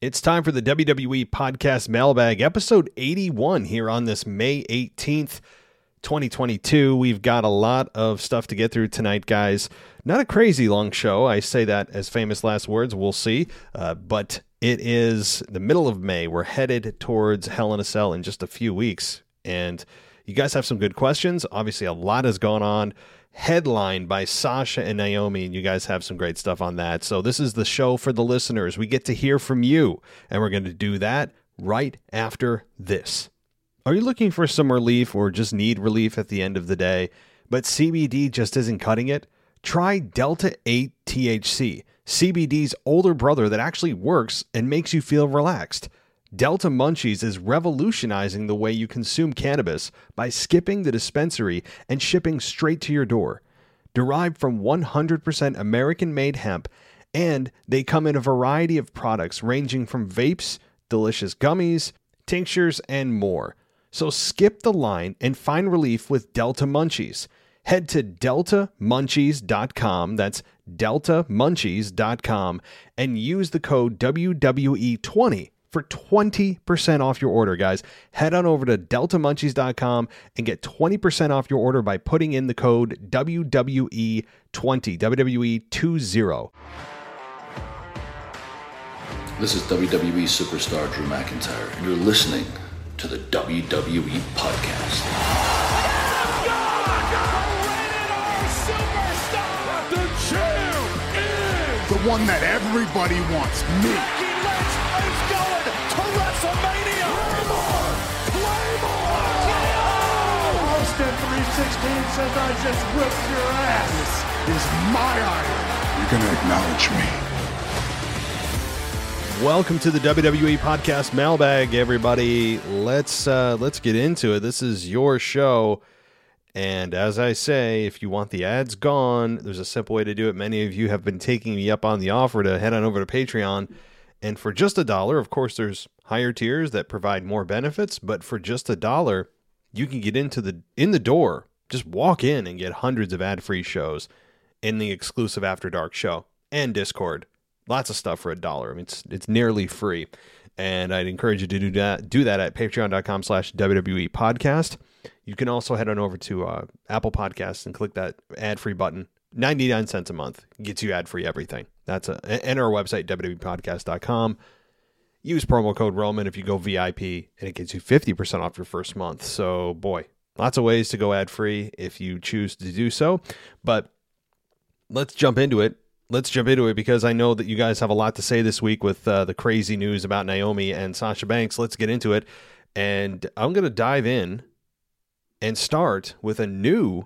It's time for the WWE Podcast Mailbag, episode 81 here on this May 18th, 2022. We've got a lot of stuff to get through tonight, guys. Not a crazy long show. I say that as famous last words. We'll see. Uh, but it is the middle of May. We're headed towards Hell in a Cell in just a few weeks. And you guys have some good questions. Obviously, a lot has gone on headlined by Sasha and Naomi, and you guys have some great stuff on that. So, this is the show for the listeners. We get to hear from you, and we're going to do that right after this. Are you looking for some relief or just need relief at the end of the day, but CBD just isn't cutting it? Try Delta 8 THC, CBD's older brother that actually works and makes you feel relaxed. Delta Munchies is revolutionizing the way you consume cannabis by skipping the dispensary and shipping straight to your door. Derived from 100% American made hemp, and they come in a variety of products ranging from vapes, delicious gummies, tinctures, and more. So skip the line and find relief with Delta Munchies. Head to deltamunchies.com, that's deltamunchies.com, and use the code WWE20 for 20% off your order, guys. Head on over to deltamunchies.com and get 20% off your order by putting in the code WWE20, WWE20. This is WWE superstar Drew McIntyre, and you're listening to the WWE Podcast. The the one that everybody wants, me. Says I just whipped your ass. This is my iron. You're gonna acknowledge me. Welcome to the WWE Podcast Mailbag, everybody. Let's uh, let's get into it. This is your show, and as I say, if you want the ads gone, there's a simple way to do it. Many of you have been taking me up on the offer to head on over to Patreon, and for just a dollar, of course, there's higher tiers that provide more benefits, but for just a dollar, you can get into the in the door. Just walk in and get hundreds of ad-free shows in the exclusive After Dark show and Discord lots of stuff for a dollar. I mean, it's it's nearly free, and I'd encourage you to do that. Do that at Patreon.com/slash WWE Podcast. You can also head on over to uh, Apple Podcasts and click that ad-free button. Ninety nine cents a month gets you ad-free everything. That's a and our website WWEPodcast.com. Use promo code Roman if you go VIP, and it gets you fifty percent off your first month. So, boy, lots of ways to go ad-free if you choose to do so. But let's jump into it let's jump into it because I know that you guys have a lot to say this week with uh, the crazy news about Naomi and Sasha Banks. Let's get into it. And I'm going to dive in and start with a new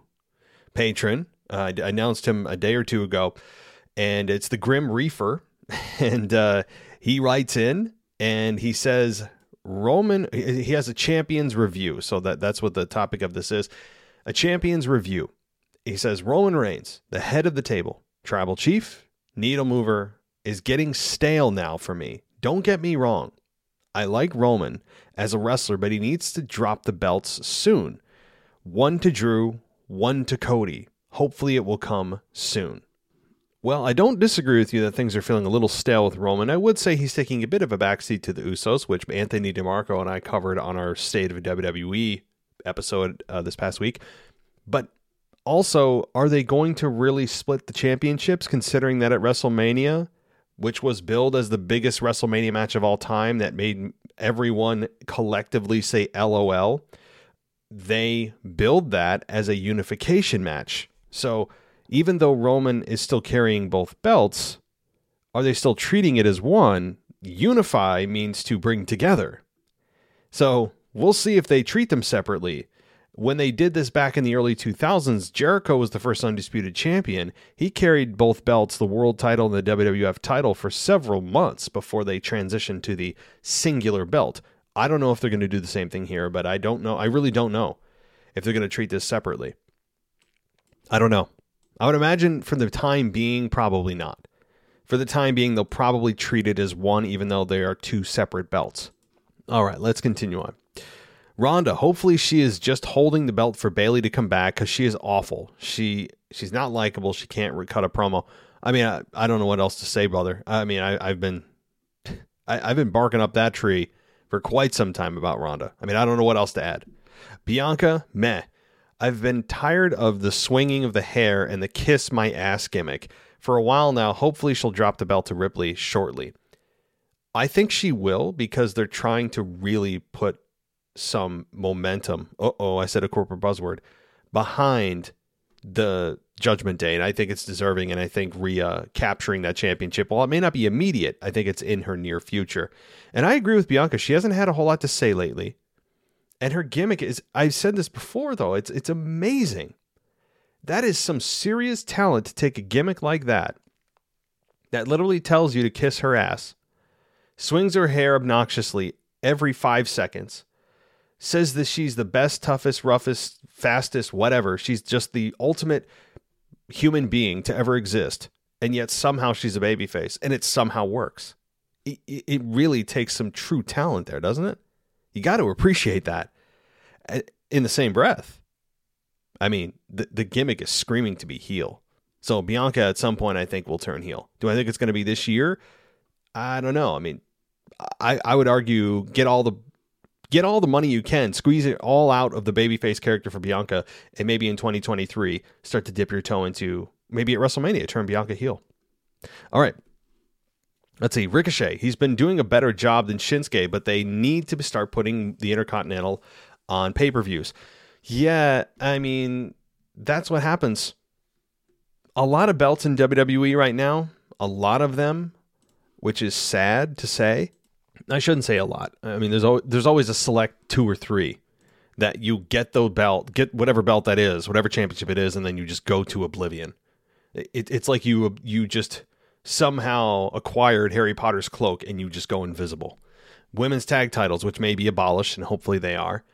patron. Uh, I announced him a day or two ago, and it's the Grim Reefer. And uh, he writes in and he says, Roman, he has a champions review. So that, that's what the topic of this is a champions review. He says, Roman Reigns, the head of the table, Tribal Chief, Needle Mover is getting stale now for me. Don't get me wrong. I like Roman as a wrestler, but he needs to drop the belts soon. One to Drew, one to Cody. Hopefully, it will come soon. Well, I don't disagree with you that things are feeling a little stale with Roman. I would say he's taking a bit of a backseat to the Usos, which Anthony DeMarco and I covered on our State of WWE episode uh, this past week. But also, are they going to really split the championships considering that at WrestleMania, which was billed as the biggest WrestleMania match of all time that made everyone collectively say LOL, they billed that as a unification match. So, even though Roman is still carrying both belts, are they still treating it as one? Unify means to bring together. So, we'll see if they treat them separately when they did this back in the early 2000s, Jericho was the first undisputed champion. He carried both belts, the world title and the WWF title, for several months before they transitioned to the singular belt. I don't know if they're going to do the same thing here, but I don't know. I really don't know if they're going to treat this separately. I don't know. I would imagine for the time being, probably not. For the time being, they'll probably treat it as one, even though they are two separate belts. All right, let's continue on. Ronda, hopefully she is just holding the belt for Bayley to come back because she is awful. She she's not likable. She can't cut a promo. I mean, I, I don't know what else to say, brother. I mean, I, I've been I, I've been barking up that tree for quite some time about Ronda. I mean, I don't know what else to add. Bianca, meh. I've been tired of the swinging of the hair and the kiss my ass gimmick for a while now. Hopefully, she'll drop the belt to Ripley shortly. I think she will because they're trying to really put some momentum. oh, I said a corporate buzzword behind the Judgment Day, and I think it's deserving. And I think Rhea capturing that championship, while it may not be immediate, I think it's in her near future. And I agree with Bianca; she hasn't had a whole lot to say lately. And her gimmick is I've said this before though, it's it's amazing. That is some serious talent to take a gimmick like that that literally tells you to kiss her ass, swings her hair obnoxiously every 5 seconds, says that she's the best, toughest, roughest, fastest, whatever. She's just the ultimate human being to ever exist. And yet somehow she's a babyface and it somehow works. It, it really takes some true talent there, doesn't it? You got to appreciate that in the same breath. I mean, the, the gimmick is screaming to be heel. So Bianca at some point I think will turn heel. Do I think it's going to be this year? I don't know. I mean, I, I would argue get all the get all the money you can, squeeze it all out of the babyface character for Bianca, and maybe in 2023 start to dip your toe into maybe at WrestleMania turn Bianca heel. All right, Let's see, Ricochet. He's been doing a better job than Shinsuke, but they need to start putting the Intercontinental on pay per views. Yeah, I mean, that's what happens. A lot of belts in WWE right now, a lot of them, which is sad to say. I shouldn't say a lot. I mean, there's always, there's always a select two or three that you get the belt, get whatever belt that is, whatever championship it is, and then you just go to oblivion. It, it's like you you just somehow acquired Harry Potter's cloak and you just go invisible. Women's tag titles, which may be abolished, and hopefully they are.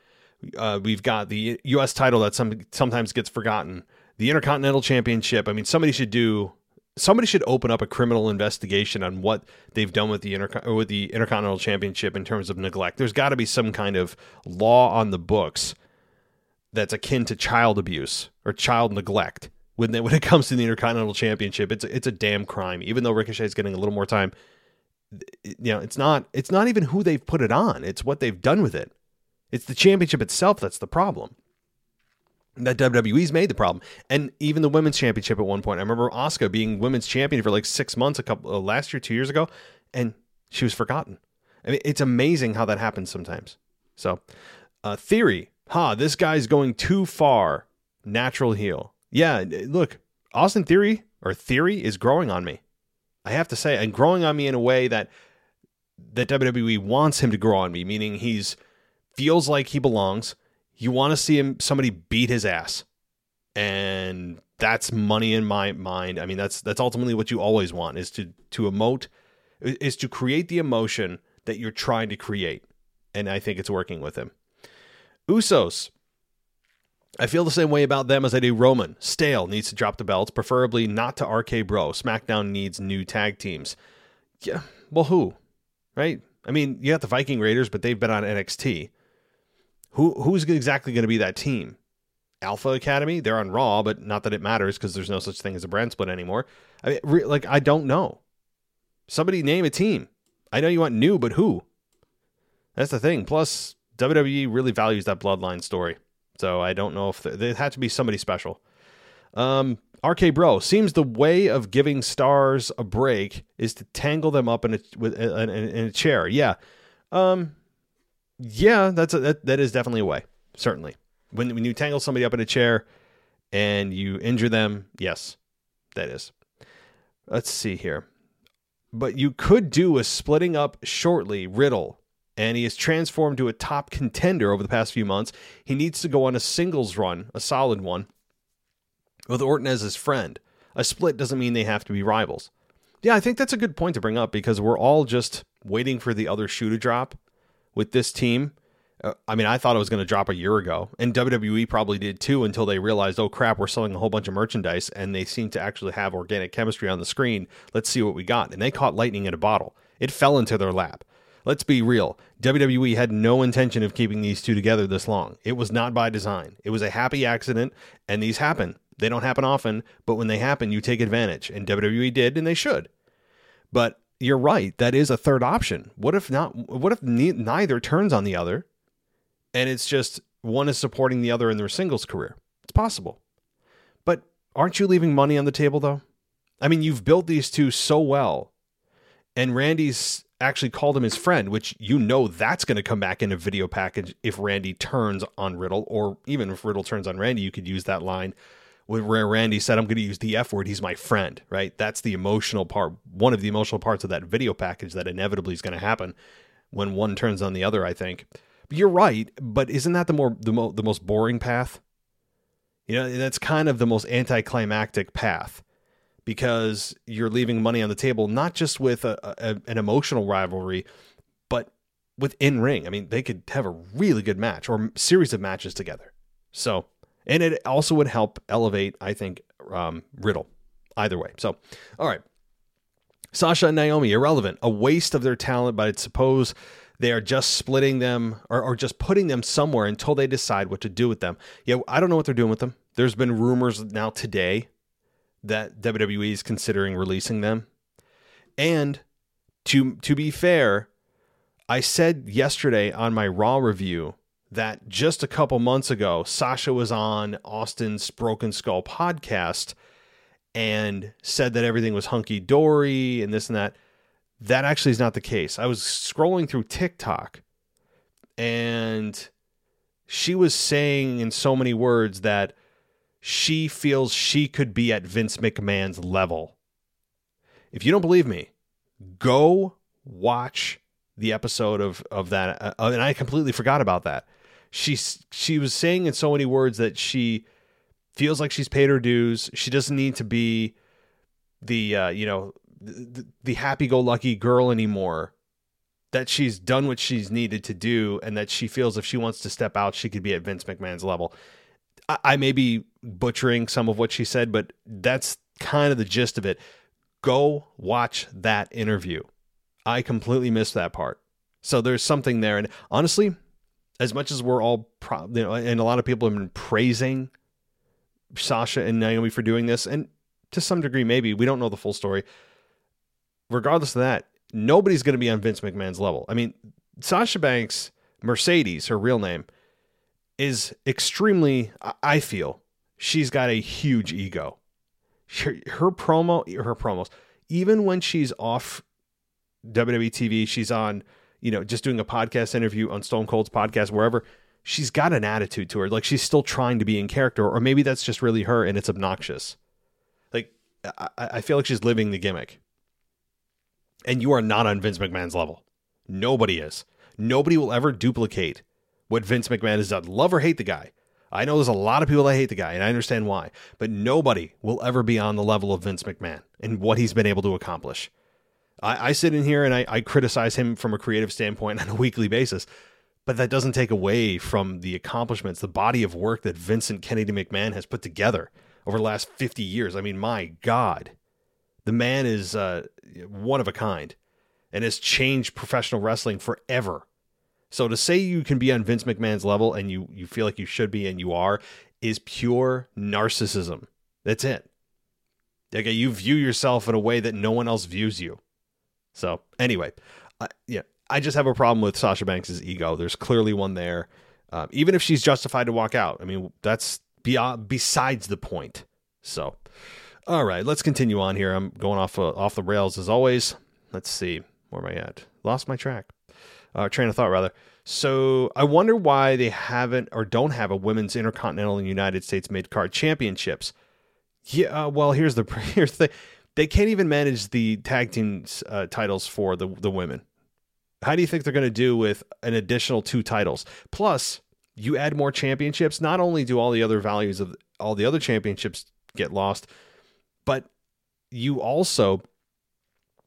Uh, we've got the U.S. title that some sometimes gets forgotten. The Intercontinental Championship. I mean, somebody should do. Somebody should open up a criminal investigation on what they've done with the Inter- with the Intercontinental Championship in terms of neglect. There's got to be some kind of law on the books that's akin to child abuse or child neglect when they, when it comes to the Intercontinental Championship, it's it's a damn crime. Even though Ricochet is getting a little more time, you know, it's not it's not even who they've put it on. It's what they've done with it. It's the championship itself that's the problem. That WWE's made the problem, and even the women's championship at one point. I remember Asuka being women's champion for like six months, a couple uh, last year, two years ago, and she was forgotten. I mean, it's amazing how that happens sometimes. So, uh, theory, ha, huh, this guy's going too far. Natural heel yeah, look, Austin Theory or Theory is growing on me. I have to say, and growing on me in a way that that WWE wants him to grow on me, meaning he's feels like he belongs. You want to see him somebody beat his ass. And that's money in my mind. I mean, that's that's ultimately what you always want is to to emote is to create the emotion that you're trying to create. And I think it's working with him. Usos I feel the same way about them as I do Roman. Stale needs to drop the belts, preferably not to RK Bro. SmackDown needs new tag teams. Yeah, well, who? Right? I mean, you got the Viking Raiders, but they've been on NXT. Who who's exactly going to be that team? Alpha Academy? They're on Raw, but not that it matters because there's no such thing as a brand split anymore. I mean, re- like I don't know. Somebody name a team. I know you want new, but who? That's the thing. Plus, WWE really values that bloodline story. So I don't know if there had to be somebody special. Um, RK Bro seems the way of giving stars a break is to tangle them up in a with in, in a chair. Yeah, um, yeah, that's a, that that is definitely a way. Certainly, when when you tangle somebody up in a chair and you injure them, yes, that is. Let's see here, but you could do a splitting up shortly Riddle and he has transformed to a top contender over the past few months. He needs to go on a singles run, a solid one, with Orton as his friend. A split doesn't mean they have to be rivals. Yeah, I think that's a good point to bring up because we're all just waiting for the other shoe to drop with this team. Uh, I mean, I thought it was going to drop a year ago, and WWE probably did too until they realized, oh crap, we're selling a whole bunch of merchandise, and they seem to actually have organic chemistry on the screen. Let's see what we got. And they caught lightning in a bottle. It fell into their lap. Let's be real. WWE had no intention of keeping these two together this long. It was not by design. It was a happy accident, and these happen. They don't happen often, but when they happen, you take advantage. And WWE did, and they should. But you're right. That is a third option. What if not? What if ne- neither turns on the other, and it's just one is supporting the other in their singles career? It's possible. But aren't you leaving money on the table though? I mean, you've built these two so well, and Randy's actually called him his friend, which you know that's going to come back in a video package if Randy turns on Riddle, or even if Riddle turns on Randy, you could use that line where Randy said, I'm going to use the F word. He's my friend, right? That's the emotional part, one of the emotional parts of that video package that inevitably is going to happen when one turns on the other, I think. But you're right, but isn't that the more the, mo- the most boring path? You know, that's kind of the most anticlimactic path because you're leaving money on the table, not just with a, a, an emotional rivalry, but with in ring. I mean, they could have a really good match or series of matches together. So, and it also would help elevate, I think, um, Riddle either way. So, all right. Sasha and Naomi, irrelevant, a waste of their talent, but I suppose they are just splitting them or, or just putting them somewhere until they decide what to do with them. Yeah, I don't know what they're doing with them. There's been rumors now today that WWE is considering releasing them. And to to be fair, I said yesterday on my Raw review that just a couple months ago, Sasha was on Austin's Broken Skull podcast and said that everything was hunky dory and this and that. That actually is not the case. I was scrolling through TikTok and she was saying in so many words that she feels she could be at Vince McMahon's level. If you don't believe me, go watch the episode of of that. Uh, and I completely forgot about that. She she was saying in so many words that she feels like she's paid her dues. She doesn't need to be the uh, you know the, the happy-go-lucky girl anymore. That she's done what she's needed to do, and that she feels if she wants to step out, she could be at Vince McMahon's level. I, I may be butchering some of what she said, but that's kind of the gist of it. Go watch that interview. I completely missed that part. So there's something there. And honestly, as much as we're all, pro- you know, and a lot of people have been praising Sasha and Naomi for doing this, and to some degree, maybe we don't know the full story. Regardless of that, nobody's going to be on Vince McMahon's level. I mean, Sasha Banks, Mercedes, her real name, is extremely, I feel, she's got a huge ego. Her, her promo, her promos, even when she's off WWE TV, she's on, you know, just doing a podcast interview on Stone Cold's podcast, wherever. She's got an attitude to her, like she's still trying to be in character, or maybe that's just really her and it's obnoxious. Like I, I feel like she's living the gimmick, and you are not on Vince McMahon's level. Nobody is. Nobody will ever duplicate what Vince McMahon has done. Love or hate the guy. I know there's a lot of people that hate the guy, and I understand why, but nobody will ever be on the level of Vince McMahon and what he's been able to accomplish. I, I sit in here and I, I criticize him from a creative standpoint on a weekly basis, but that doesn't take away from the accomplishments, the body of work that Vincent Kennedy McMahon has put together over the last 50 years. I mean, my God, the man is uh, one of a kind and has changed professional wrestling forever. So to say you can be on Vince McMahon's level and you you feel like you should be and you are is pure narcissism. That's it. Okay, you view yourself in a way that no one else views you. So anyway, yeah, I just have a problem with Sasha Banks' ego. There's clearly one there. Um, even if she's justified to walk out, I mean that's beyond besides the point. So, all right, let's continue on here. I'm going off uh, off the rails as always. Let's see where am I at? Lost my track uh, train of thought rather. So I wonder why they haven't or don't have a women's intercontinental and United States mid card championships. Yeah, uh, well here's the here's the they can't even manage the tag team uh, titles for the the women. How do you think they're going to do with an additional two titles? Plus, you add more championships. Not only do all the other values of all the other championships get lost, but you also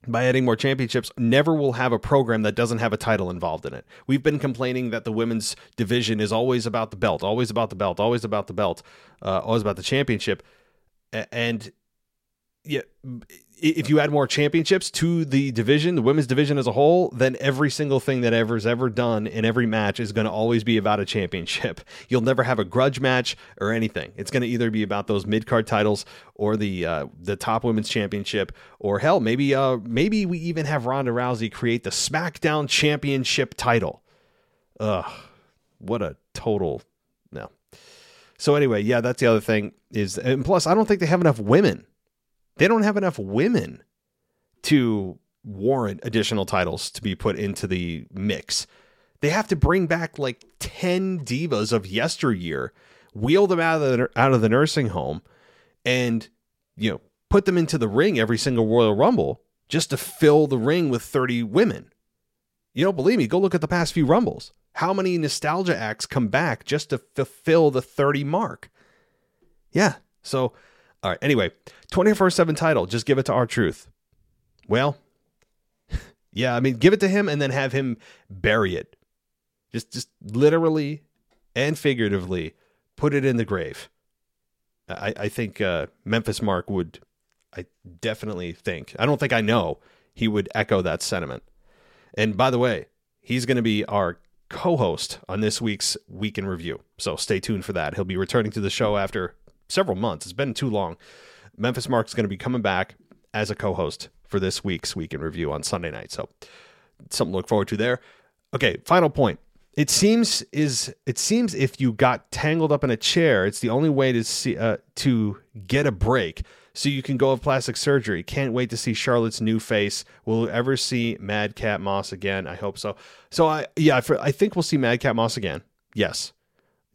by adding more championships, never will have a program that doesn't have a title involved in it. We've been complaining that the women's division is always about the belt, always about the belt, always about the belt, uh, always about the championship. And yeah, if you add more championships to the division, the women's division as a whole, then every single thing that ever's ever done in every match is going to always be about a championship. You'll never have a grudge match or anything. It's going to either be about those mid card titles or the uh, the top women's championship, or hell, maybe uh, maybe we even have Ronda Rousey create the SmackDown Championship title. Ugh, what a total no. So anyway, yeah, that's the other thing is, and plus, I don't think they have enough women they don't have enough women to warrant additional titles to be put into the mix. They have to bring back like 10 divas of yesteryear, wheel them out of the, out of the nursing home, and, you know, put them into the ring every single Royal Rumble just to fill the ring with 30 women. You don't believe me? Go look at the past few Rumbles. How many nostalgia acts come back just to fulfill the 30 mark? Yeah. So all right. Anyway, 24 7 title. Just give it to R-Truth. Well, yeah, I mean, give it to him and then have him bury it. Just, just literally and figuratively put it in the grave. I, I think uh, Memphis Mark would, I definitely think, I don't think I know, he would echo that sentiment. And by the way, he's going to be our co host on this week's Week in Review. So stay tuned for that. He'll be returning to the show after several months. It's been too long. Memphis Mark's going to be coming back as a co-host for this week's Week in Review on Sunday night. So something to look forward to there. Okay, final point. It seems is it seems if you got tangled up in a chair, it's the only way to see uh, to get a break. So you can go of plastic surgery. Can't wait to see Charlotte's new face. Will we ever see Madcap Moss again? I hope so. So I yeah, I think we'll see Madcap Moss again. Yes.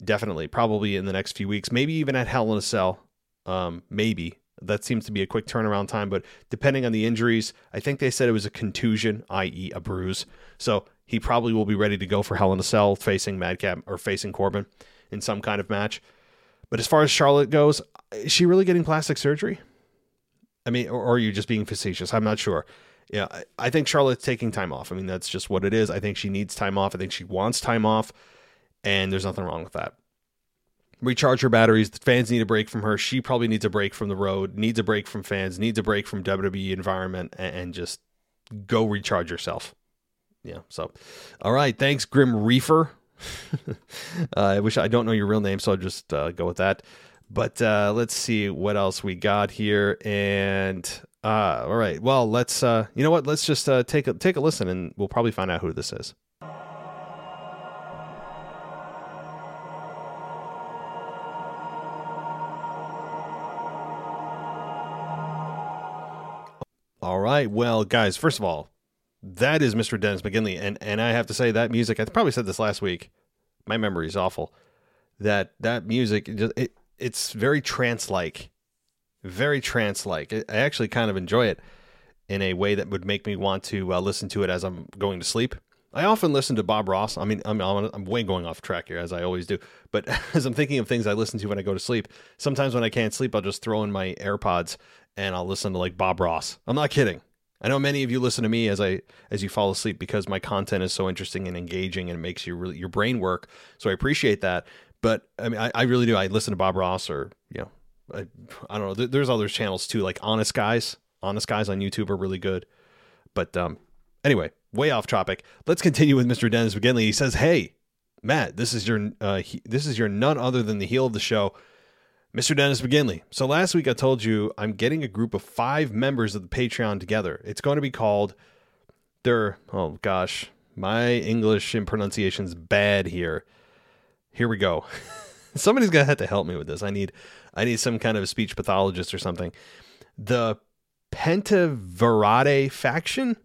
Definitely, probably in the next few weeks, maybe even at Hell in a Cell. Um, maybe that seems to be a quick turnaround time, but depending on the injuries, I think they said it was a contusion, i.e., a bruise. So he probably will be ready to go for Hell in a Cell, facing Madcap or facing Corbin in some kind of match. But as far as Charlotte goes, is she really getting plastic surgery? I mean, or, or are you just being facetious? I'm not sure. Yeah, I think Charlotte's taking time off. I mean, that's just what it is. I think she needs time off. I think she wants time off and there's nothing wrong with that. Recharge her batteries. The fans need a break from her. She probably needs a break from the road, needs a break from fans, needs a break from WWE environment, and, and just go recharge yourself. Yeah. So, all right. Thanks, Grim Reefer. uh, I wish I don't know your real name, so I'll just uh, go with that. But uh, let's see what else we got here. And uh, all right, well, let's uh, you know what? Let's just uh, take a take a listen, and we'll probably find out who this is. Right. Well, guys, first of all, that is Mr. Dennis McGinley. And and I have to say that music, I probably said this last week. My memory is awful. That that music it, it's very trance like. Very trance like. I actually kind of enjoy it in a way that would make me want to uh, listen to it as I'm going to sleep. I often listen to Bob Ross. I mean, I'm, I'm, I'm way going off track here, as I always do. But as I'm thinking of things I listen to when I go to sleep, sometimes when I can't sleep, I'll just throw in my AirPods and I'll listen to like Bob Ross. I'm not kidding. I know many of you listen to me as I as you fall asleep because my content is so interesting and engaging and it makes your really your brain work. So I appreciate that. But I mean, I, I really do. I listen to Bob Ross or you know, I, I don't know. There's other channels too, like Honest Guys. Honest Guys on YouTube are really good. But um, anyway, way off topic. Let's continue with Mr. Dennis McGinley. He says, "Hey, Matt, this is your uh, he, this is your none other than the heel of the show." Mr. Dennis McGinley. So last week I told you I'm getting a group of five members of the Patreon together. It's going to be called their oh gosh, my English and pronunciation's bad here. Here we go. Somebody's gonna have to help me with this. I need I need some kind of speech pathologist or something. The Pentaverate faction?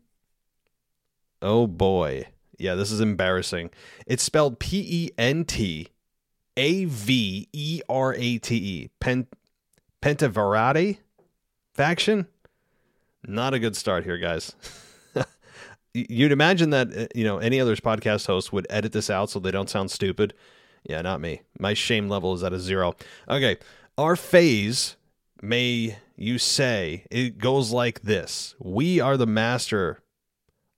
Oh boy. Yeah, this is embarrassing. It's spelled P E N T a V E R A T E. Pen Pentaverati faction. Not a good start here, guys. You'd imagine that uh, you know any other podcast host would edit this out so they don't sound stupid. Yeah, not me. My shame level is at a zero. Okay, our phase may you say it goes like this: We are the master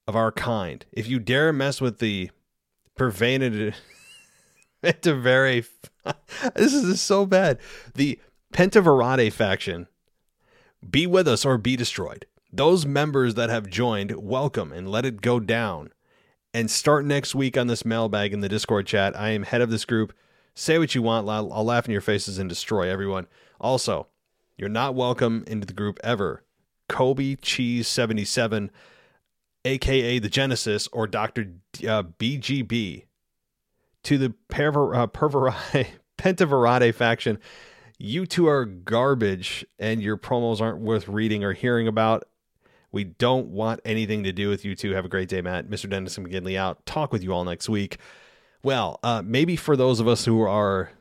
of our kind. If you dare mess with the pervaded Pentavere. this is so bad. The Pentaverate faction be with us or be destroyed. Those members that have joined, welcome and let it go down. And start next week on this mailbag in the Discord chat. I am head of this group. Say what you want. I'll, I'll laugh in your faces and destroy everyone. Also, you're not welcome into the group ever. Kobe Cheese 77, aka the Genesis, or Dr. D- uh, BGB. To the perver- uh, Pentaverate faction, you two are garbage and your promos aren't worth reading or hearing about. We don't want anything to do with you two. Have a great day, Matt. Mr. Dennis McGinley out. Talk with you all next week. Well, uh, maybe for those of us who are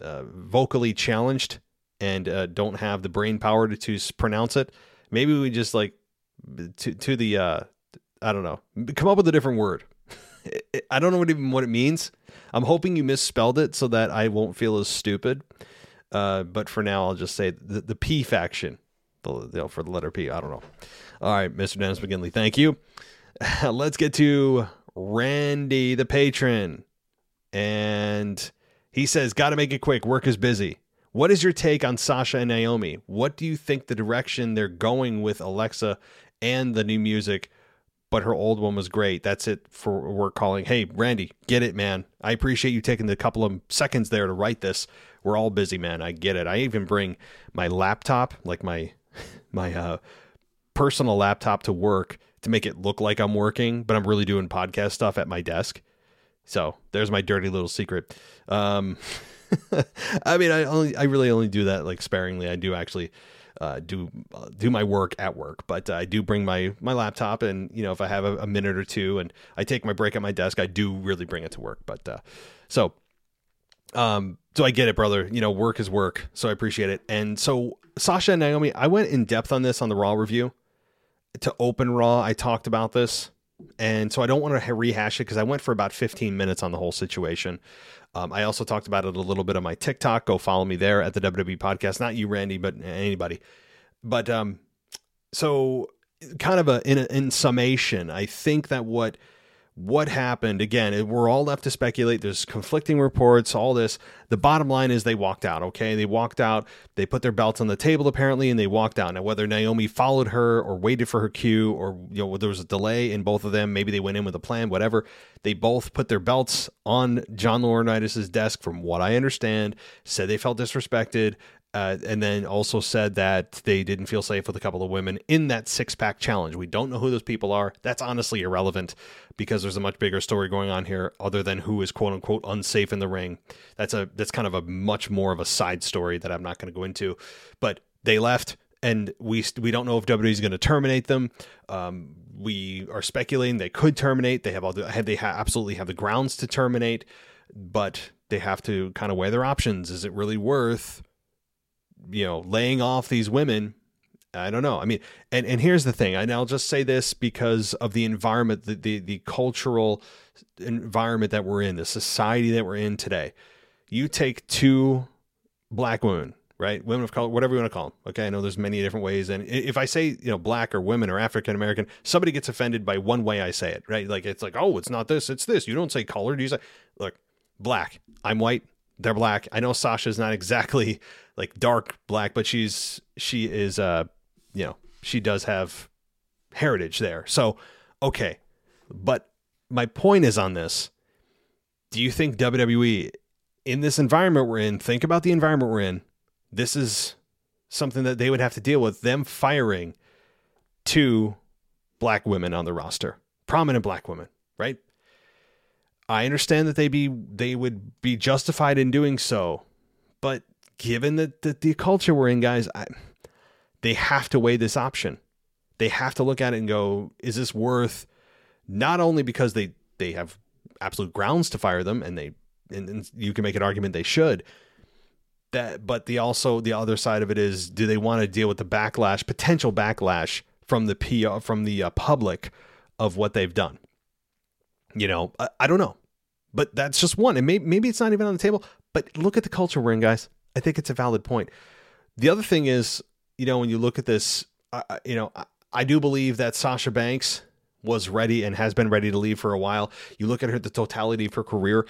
uh, vocally challenged and uh, don't have the brain power to, to pronounce it, maybe we just like to to the uh, I don't know, come up with a different word. I don't know what even what it means. I'm hoping you misspelled it so that I won't feel as stupid. Uh, but for now, I'll just say the, the P faction, the, know, for the letter P. I don't know. All right, Mr. Dennis McGinley, thank you. Let's get to Randy, the patron. And he says, Got to make it quick. Work is busy. What is your take on Sasha and Naomi? What do you think the direction they're going with Alexa and the new music? But her old one was great. That's it for work calling. Hey, Randy, get it, man. I appreciate you taking the couple of seconds there to write this. We're all busy, man. I get it. I even bring my laptop, like my my uh, personal laptop, to work to make it look like I'm working, but I'm really doing podcast stuff at my desk. So there's my dirty little secret. Um, I mean, I only, I really only do that like sparingly. I do actually uh, do uh, do my work at work, but I do bring my my laptop, and you know, if I have a, a, minute or two, and I take my break at my desk, I do really bring it to work. But uh, so, um, so I get it, brother. You know, work is work, so I appreciate it. And so Sasha and Naomi, I went in depth on this on the Raw review. To open Raw, I talked about this and so I don't want to rehash it because I went for about 15 minutes on the whole situation. Um, I also talked about it a little bit on my TikTok. Go follow me there at the WWE podcast. Not you, Randy, but anybody. But um, so kind of a in, in summation, I think that what what happened. Again we're all left to speculate. There's conflicting reports all this. The bottom line is they walked out okay? They walked out. They put their belts on the table apparently and they walked out. Now whether naomi followed her or waited for her cue or you know there was a delay in both of them maybe they went in with a plan whatever they both put their belts on john laurinaitis' desk from what i understand said they felt disrespected uh, and then also said that they didn't feel safe with a couple of women in that six pack challenge. We don't know who those people are. That's honestly irrelevant because there's a much bigger story going on here, other than who is quote unquote unsafe in the ring. That's a that's kind of a much more of a side story that I'm not going to go into. But they left, and we we don't know if WWE is going to terminate them. Um, we are speculating they could terminate. They have all the, they ha- absolutely have the grounds to terminate, but they have to kind of weigh their options. Is it really worth? You know, laying off these women. I don't know. I mean, and, and here's the thing, and I'll just say this because of the environment, the, the, the cultural environment that we're in, the society that we're in today. You take two black women, right? Women of color, whatever you want to call them. Okay. I know there's many different ways. And if I say, you know, black or women or African American, somebody gets offended by one way I say it, right? Like it's like, oh, it's not this, it's this. You don't say colored. You say, look, black. I'm white. They're black. I know Sasha's not exactly like dark black, but she's she is uh you know she does have heritage there. So okay, but my point is on this. Do you think WWE in this environment we're in? Think about the environment we're in. This is something that they would have to deal with. Them firing two black women on the roster, prominent black women, right? I understand that they be they would be justified in doing so, but given that the, the culture we're in, guys, I, they have to weigh this option. They have to look at it and go, is this worth not only because they they have absolute grounds to fire them and they and, and you can make an argument they should that but the also the other side of it is do they want to deal with the backlash potential backlash from the PR from the uh, public of what they've done you know I, I, don't know but that's just one and maybe, maybe it's not even on the table but look at the culture we're in guys I think it's a valid point. The other thing is, you know, when you look at this, uh, you know, I, I do believe that Sasha Banks was ready and has been ready to leave for a while. You look at her, the totality of her career.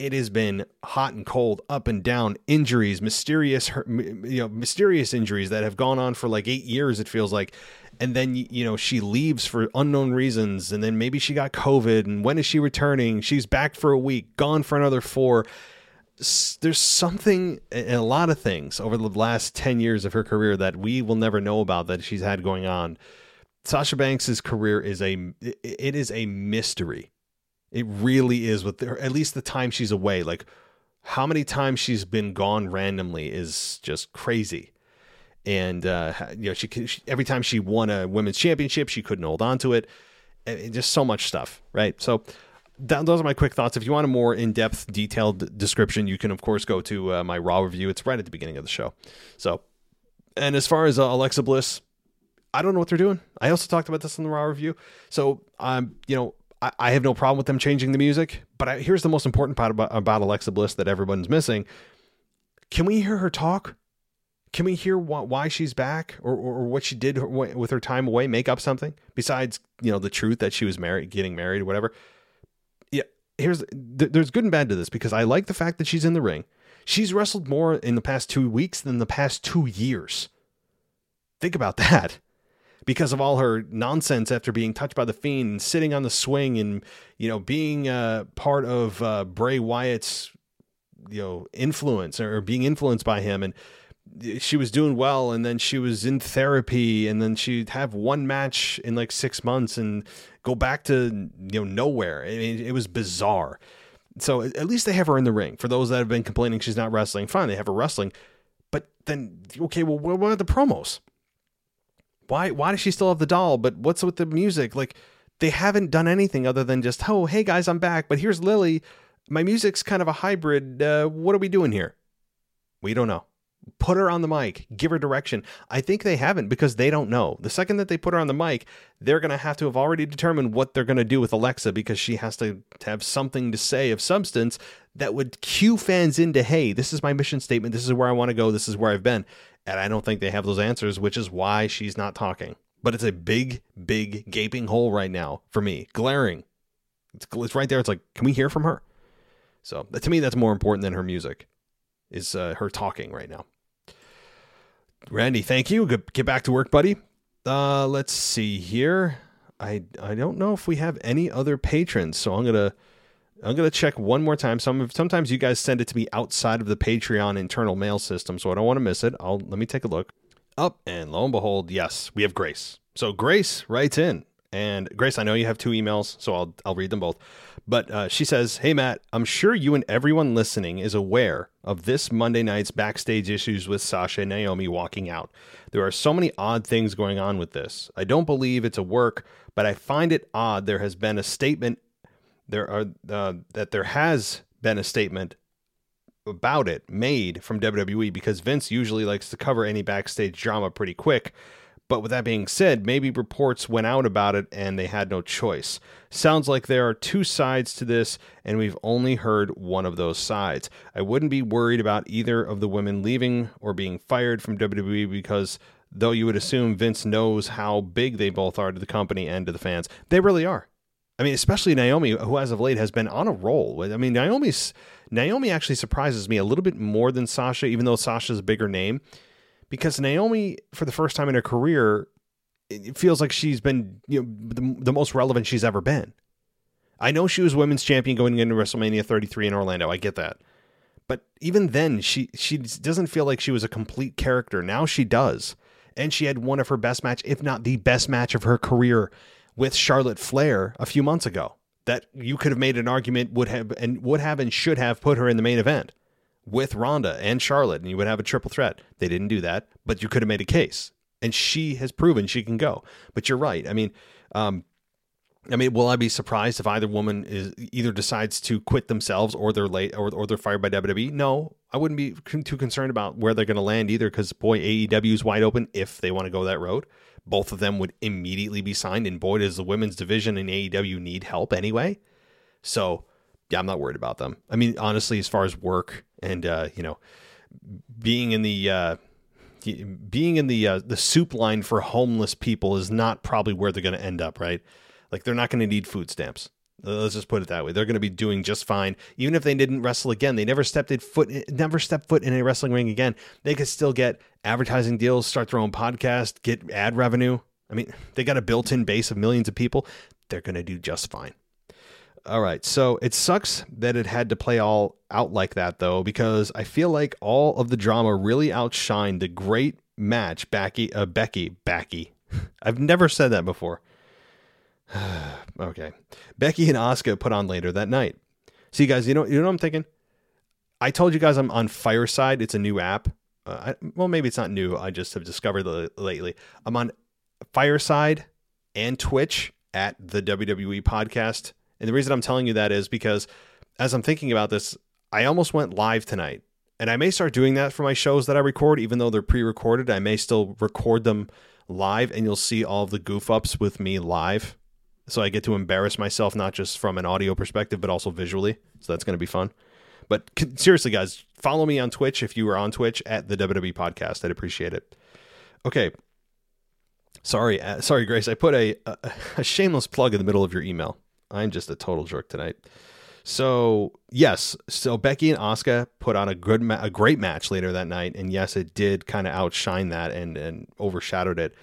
It has been hot and cold, up and down, injuries, mysterious, you know, mysterious injuries that have gone on for like eight years. It feels like, and then you know she leaves for unknown reasons, and then maybe she got COVID, and when is she returning? She's back for a week, gone for another four. There's something, and a lot of things over the last ten years of her career that we will never know about that she's had going on. Sasha Banks's career is a it is a mystery it really is with her, at least the time she's away. Like how many times she's been gone randomly is just crazy. And uh, you know, she, she every time she won a women's championship, she couldn't hold on to it. And just so much stuff, right? So that, those are my quick thoughts. If you want a more in-depth, detailed description, you can of course go to uh, my raw review. It's right at the beginning of the show. So, and as far as uh, Alexa Bliss, I don't know what they're doing. I also talked about this in the raw review. So, um, you know, I, I have no problem with them changing the music. But I, here's the most important part about, about Alexa Bliss that everyone's missing. Can we hear her talk? Can we hear wh- why she's back or, or, or what she did with her time away? Make up something besides you know the truth that she was married, getting married, whatever. Yeah, here's th- there's good and bad to this because I like the fact that she's in the ring. She's wrestled more in the past two weeks than the past two years. Think about that because of all her nonsense after being touched by the fiend and sitting on the swing and you know being uh, part of uh, Bray Wyatt's you know influence or being influenced by him. And she was doing well and then she was in therapy and then she'd have one match in like six months and go back to you know nowhere. I mean, it was bizarre. So at least they have her in the ring. For those that have been complaining she's not wrestling fine they have her wrestling. But then okay well what about the promos why why does she still have the doll? But what's with the music? Like they haven't done anything other than just, oh, hey guys, I'm back, but here's Lilly. My music's kind of a hybrid. Uh, what are we doing here? We don't know. Put her on the mic, give her direction. I think they haven't because they don't know. The second that they put her on the mic, they're going to have to have already determined what they're going to do with Alexa because she has to, to have something to say of substance that would cue fans into, hey, this is my mission statement. This is where I want to go. This is where I've been. And I don't think they have those answers, which is why she's not talking. But it's a big, big gaping hole right now for me, glaring. It's, it's right there. It's like, can we hear from her? So to me, that's more important than her music, is uh, her talking right now. Randy, thank you. Get back to work, buddy. Uh, let's see here. I I don't know if we have any other patrons, so I'm gonna I'm gonna check one more time. Some sometimes you guys send it to me outside of the Patreon internal mail system, so I don't want to miss it. I'll let me take a look. Up and lo and behold, yes, we have Grace. So Grace writes in, and Grace, I know you have two emails, so I'll I'll read them both. But uh, she says, "Hey Matt, I'm sure you and everyone listening is aware of this Monday night's backstage issues with Sasha and Naomi walking out. There are so many odd things going on with this. I don't believe it's a work, but I find it odd there has been a statement there are uh, that there has been a statement about it made from WWE because Vince usually likes to cover any backstage drama pretty quick. But with that being said, maybe reports went out about it and they had no choice. Sounds like there are two sides to this, and we've only heard one of those sides. I wouldn't be worried about either of the women leaving or being fired from WWE because though you would assume Vince knows how big they both are to the company and to the fans, they really are. I mean, especially Naomi, who as of late has been on a roll. I mean, Naomi's Naomi actually surprises me a little bit more than Sasha, even though Sasha's a bigger name, because Naomi, for the first time in her career, it feels like she's been you know the, the most relevant she's ever been. I know she was women's champion going into WrestleMania 33 in Orlando. I get that. But even then, she she doesn't feel like she was a complete character. Now she does. And she had one of her best match, if not the best match of her career with Charlotte Flair a few months ago that you could have made an argument would have and would have and should have put her in the main event with Ronda and Charlotte, and you would have a triple threat. They didn't do that, but you could have made a case, and she has proven she can go. But you're right. I mean, um, I mean, will I be surprised if either woman is either decides to quit themselves or they're late or, or they're fired by WWE? No, I wouldn't be too concerned about where they're going to land either because boy, AEW is wide open if they want to go that road both of them would immediately be signed. And boy, does the women's division in AEW need help anyway. So, yeah, I'm not worried about them. I mean, honestly, as far as work and uh, you know, being in the uh, being in the uh, the soup line for homeless people is not probably where they're going to end up, right? Like they're not going to need food stamps. Uh, Let's just put it that way. They're going to be doing just fine, even if they didn't wrestle again. They never stepped foot, never stepped foot in a wrestling ring again. They could still get advertising deals, start their own podcast, get ad revenue. I mean, they got a built-in base of millions of people. They're going to do just fine. All right, so it sucks that it had to play all out like that, though, because I feel like all of the drama really outshined the great match Becky, uh, Becky, Becky. I've never said that before. okay, Becky and Asuka put on later that night. See, guys, you know, you know what I'm thinking. I told you guys I'm on Fireside. It's a new app. Uh, I, well, maybe it's not new. I just have discovered it lately. I'm on Fireside and Twitch at the WWE Podcast. And the reason I'm telling you that is because as I'm thinking about this, I almost went live tonight. And I may start doing that for my shows that I record, even though they're pre recorded. I may still record them live, and you'll see all the goof ups with me live. So I get to embarrass myself, not just from an audio perspective, but also visually. So that's going to be fun. But seriously, guys, follow me on Twitch if you are on Twitch at the WWE Podcast. I'd appreciate it. Okay. Sorry, uh, sorry, Grace. I put a, a a shameless plug in the middle of your email. I'm just a total jerk tonight. So yes, so Becky and Asuka put on a good, ma- a great match later that night, and yes, it did kind of outshine that and and overshadowed it.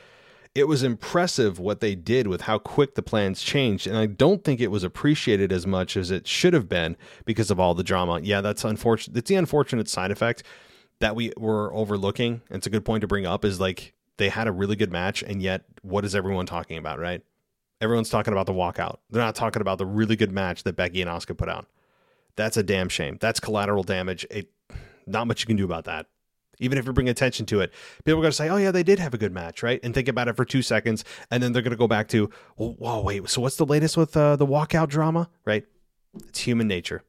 It was impressive what they did with how quick the plans changed, and I don't think it was appreciated as much as it should have been because of all the drama. Yeah, that's unfortunate. It's the unfortunate side effect that we were overlooking. It's a good point to bring up. Is like they had a really good match, and yet what is everyone talking about, right? Everyone's talking about the walkout. They're not talking about the really good match that Becky and Asuka put on. That's a damn shame. That's collateral damage. It, not much you can do about that. Even if you bring attention to it, people are going to say, "Oh yeah, they did have a good match, right?" And think about it for two seconds, and then they're going to go back to, "Whoa, wait. So what's the latest with uh, the walkout drama?" Right? It's human nature.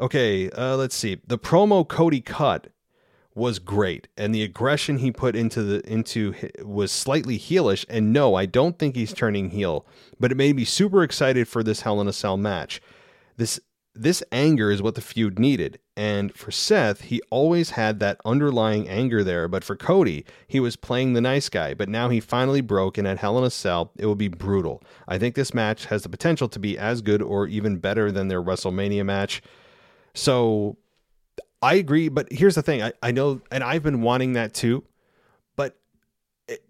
Okay, uh, let's see. The promo Cody cut was great, and the aggression he put into the into was slightly heelish. And no, I don't think he's turning heel, but it made me super excited for this Hell in a Cell match. This this anger is what the feud needed, and for Seth, he always had that underlying anger there. But for Cody, he was playing the nice guy. But now he finally broke, and at Hell in a Cell, it will be brutal. I think this match has the potential to be as good or even better than their WrestleMania match. So I agree, but here's the thing. I, I know, and I've been wanting that too, but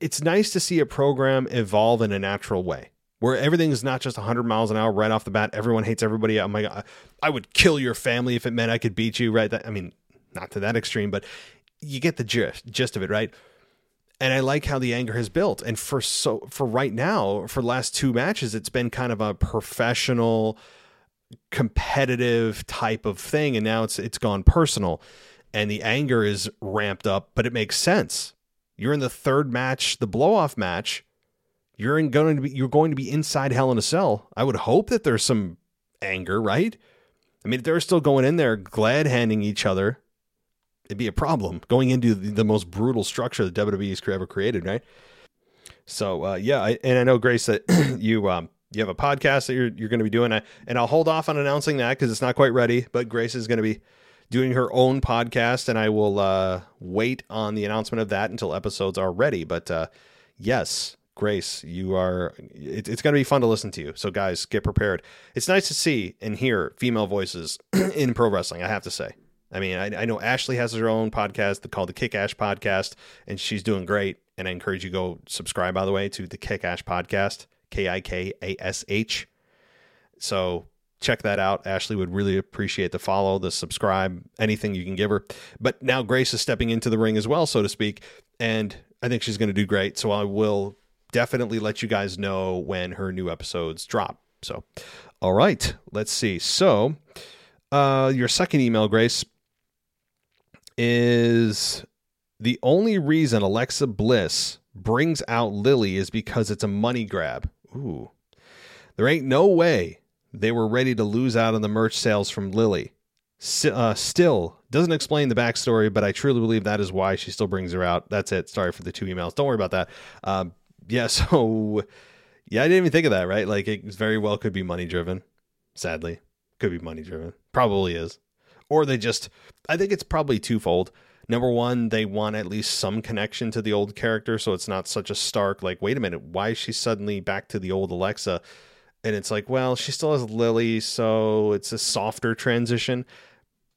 it's nice to see a program evolve in a natural way where everything is not just 100 miles an hour right off the bat. Everyone hates everybody. Oh my God, I would kill your family if it meant I could beat you, right? That, I mean, not to that extreme, but you get the gist, gist of it, right? And I like how the anger has built. And for so for right now, for last two matches, it's been kind of a professional, competitive type of thing and now it's it's gone personal and the anger is ramped up but it makes sense you're in the third match the blow off match you're in going to be you're going to be inside hell in a cell i would hope that there's some anger right i mean if they're still going in there glad handing each other it'd be a problem going into the, most brutal structure that wwe's ever created right so uh, yeah, I, and I know Grace that you um, you have a podcast that you're you're going to be doing, I, and I'll hold off on announcing that because it's not quite ready. But Grace is going to be doing her own podcast, and I will uh, wait on the announcement of that until episodes are ready. But uh, yes, Grace, you are. It, it's going to be fun to listen to you. So guys, get prepared. It's nice to see and hear female voices in pro wrestling. I have to say. I mean, I, I know Ashley has her own podcast called the Kick Ash Podcast, and she's doing great. And I encourage you go subscribe, by the way, to the Kick Ash Podcast, K I K A S H. So check that out. Ashley would really appreciate the follow, the subscribe, anything you can give her. But now Grace is stepping into the ring as well, so to speak, and I think she's going to do great. So I will definitely let you guys know when her new episodes drop. So, all right, let's see. So, uh, your second email, Grace, is the only reason Alexa Bliss brings out Lilly is because it's a money grab. Ooh. There ain't no way they were ready to lose out on the merch sales from Lilly. S- uh, still, doesn't explain the backstory, but I truly believe that is why she still brings her out. That's it. Sorry for the two emails. Don't worry about that. Um, yeah, so, yeah, I didn't even think of that, right? Like, it very well could be money driven, sadly. Could be money driven. Probably is. Or they just, I think it's probably twofold. Number one, they want at least some connection to the old character, so it's not such a stark, like, wait a minute, why is she suddenly back to the old Alexa? and it's like, well, she still has Lilly, so it's a softer transition.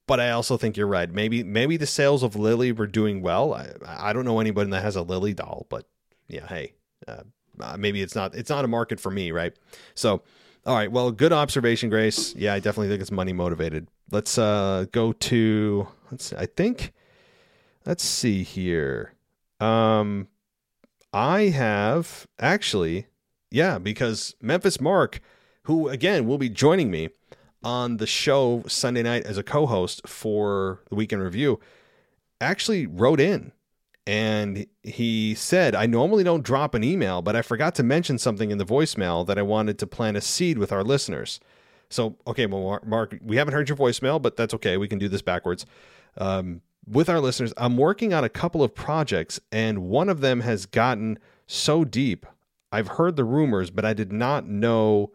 But I also think you're right. Maybe maybe the sales of Lilly were doing well. I I don't know anybody that has a Lilly doll, but yeah, hey, uh, uh, maybe it's not it's not a market for me, right? So, all right, well, good observation, Grace. Yeah, I definitely think it's money motivated. Let's uh go to let's see, I think let's see here. Um I have actually yeah, because Memphis Mark, who again will be joining me on the show Sunday night as a co-host for the weekend review, actually wrote in and he said, I normally don't drop an email, but I forgot to mention something in the voicemail that I wanted to plant a seed with our listeners. So, okay, well, Mark, we haven't heard your voicemail, but that's okay. We can do this backwards. Um, with our listeners, I'm working on a couple of projects, and one of them has gotten so deep. I've heard the rumors, but I did not know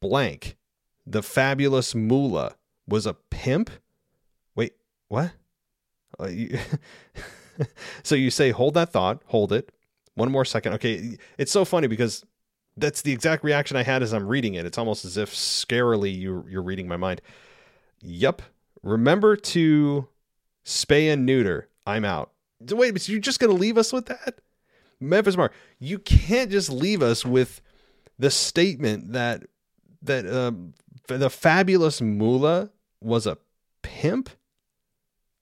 blank. The fabulous Moolah was a pimp. Wait, what? Uh, so you say, hold that thought, hold it. One more second. Okay, it's so funny because that's the exact reaction I had as I'm reading it. It's almost as if scarily you you're reading my mind. Yep. Remember to spay and neuter. I'm out. Wait, but you're just gonna leave us with that? Memphis Mark, you can't just leave us with the statement that that um, the fabulous Moolah was a pimp.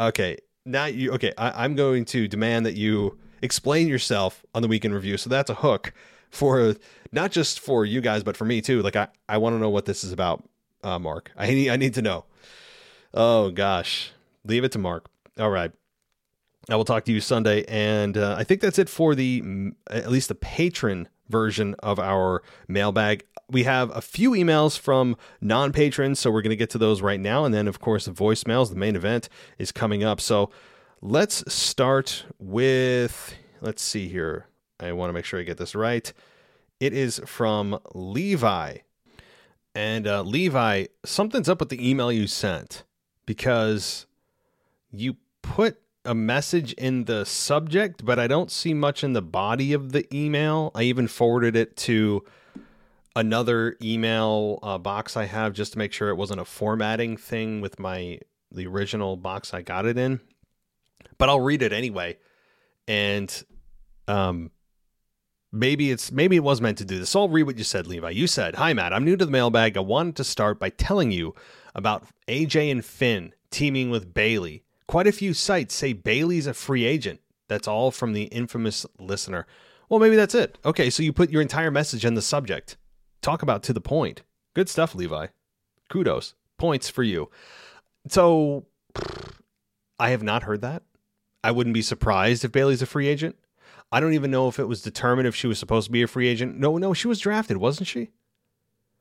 Okay, now you okay. I, I'm going to demand that you explain yourself on the weekend review. So that's a hook for not just for you guys, but for me too. Like I, I want to know what this is about, uh, Mark. I need, I need to know. Oh gosh, leave it to Mark. All right. I will talk to you Sunday, and uh, I think that's it for the at least the patron version of our mailbag. We have a few emails from non patrons, so we're going to get to those right now. And then, of course, the voicemails, the main event is coming up. So let's start with, let's see here. I want to make sure I get this right. It is from Levi. And uh, Levi, something's up with the email you sent because you put a message in the subject, but I don't see much in the body of the email. I even forwarded it to another email uh, box I have just to make sure it wasn't a formatting thing with my the original box I got it in. But I'll read it anyway, and um, maybe it's maybe it was meant to do this. So I'll read what you said, Levi. You said, "Hi Matt, I'm new to the mailbag. I wanted to start by telling you about AJ and Finn teaming with Bayley. Quite a few sites say Bayley's a free agent. That's all from the infamous listener. Well, maybe that's it. Okay, so you put your entire message in the subject. Talk about to the point. Good stuff, Levi. Kudos. Points for you. So, I have not heard that. I wouldn't be surprised if Bayley's a free agent. I don't even know if it was determined if she was supposed to be a free agent. No, no, she was drafted, wasn't she?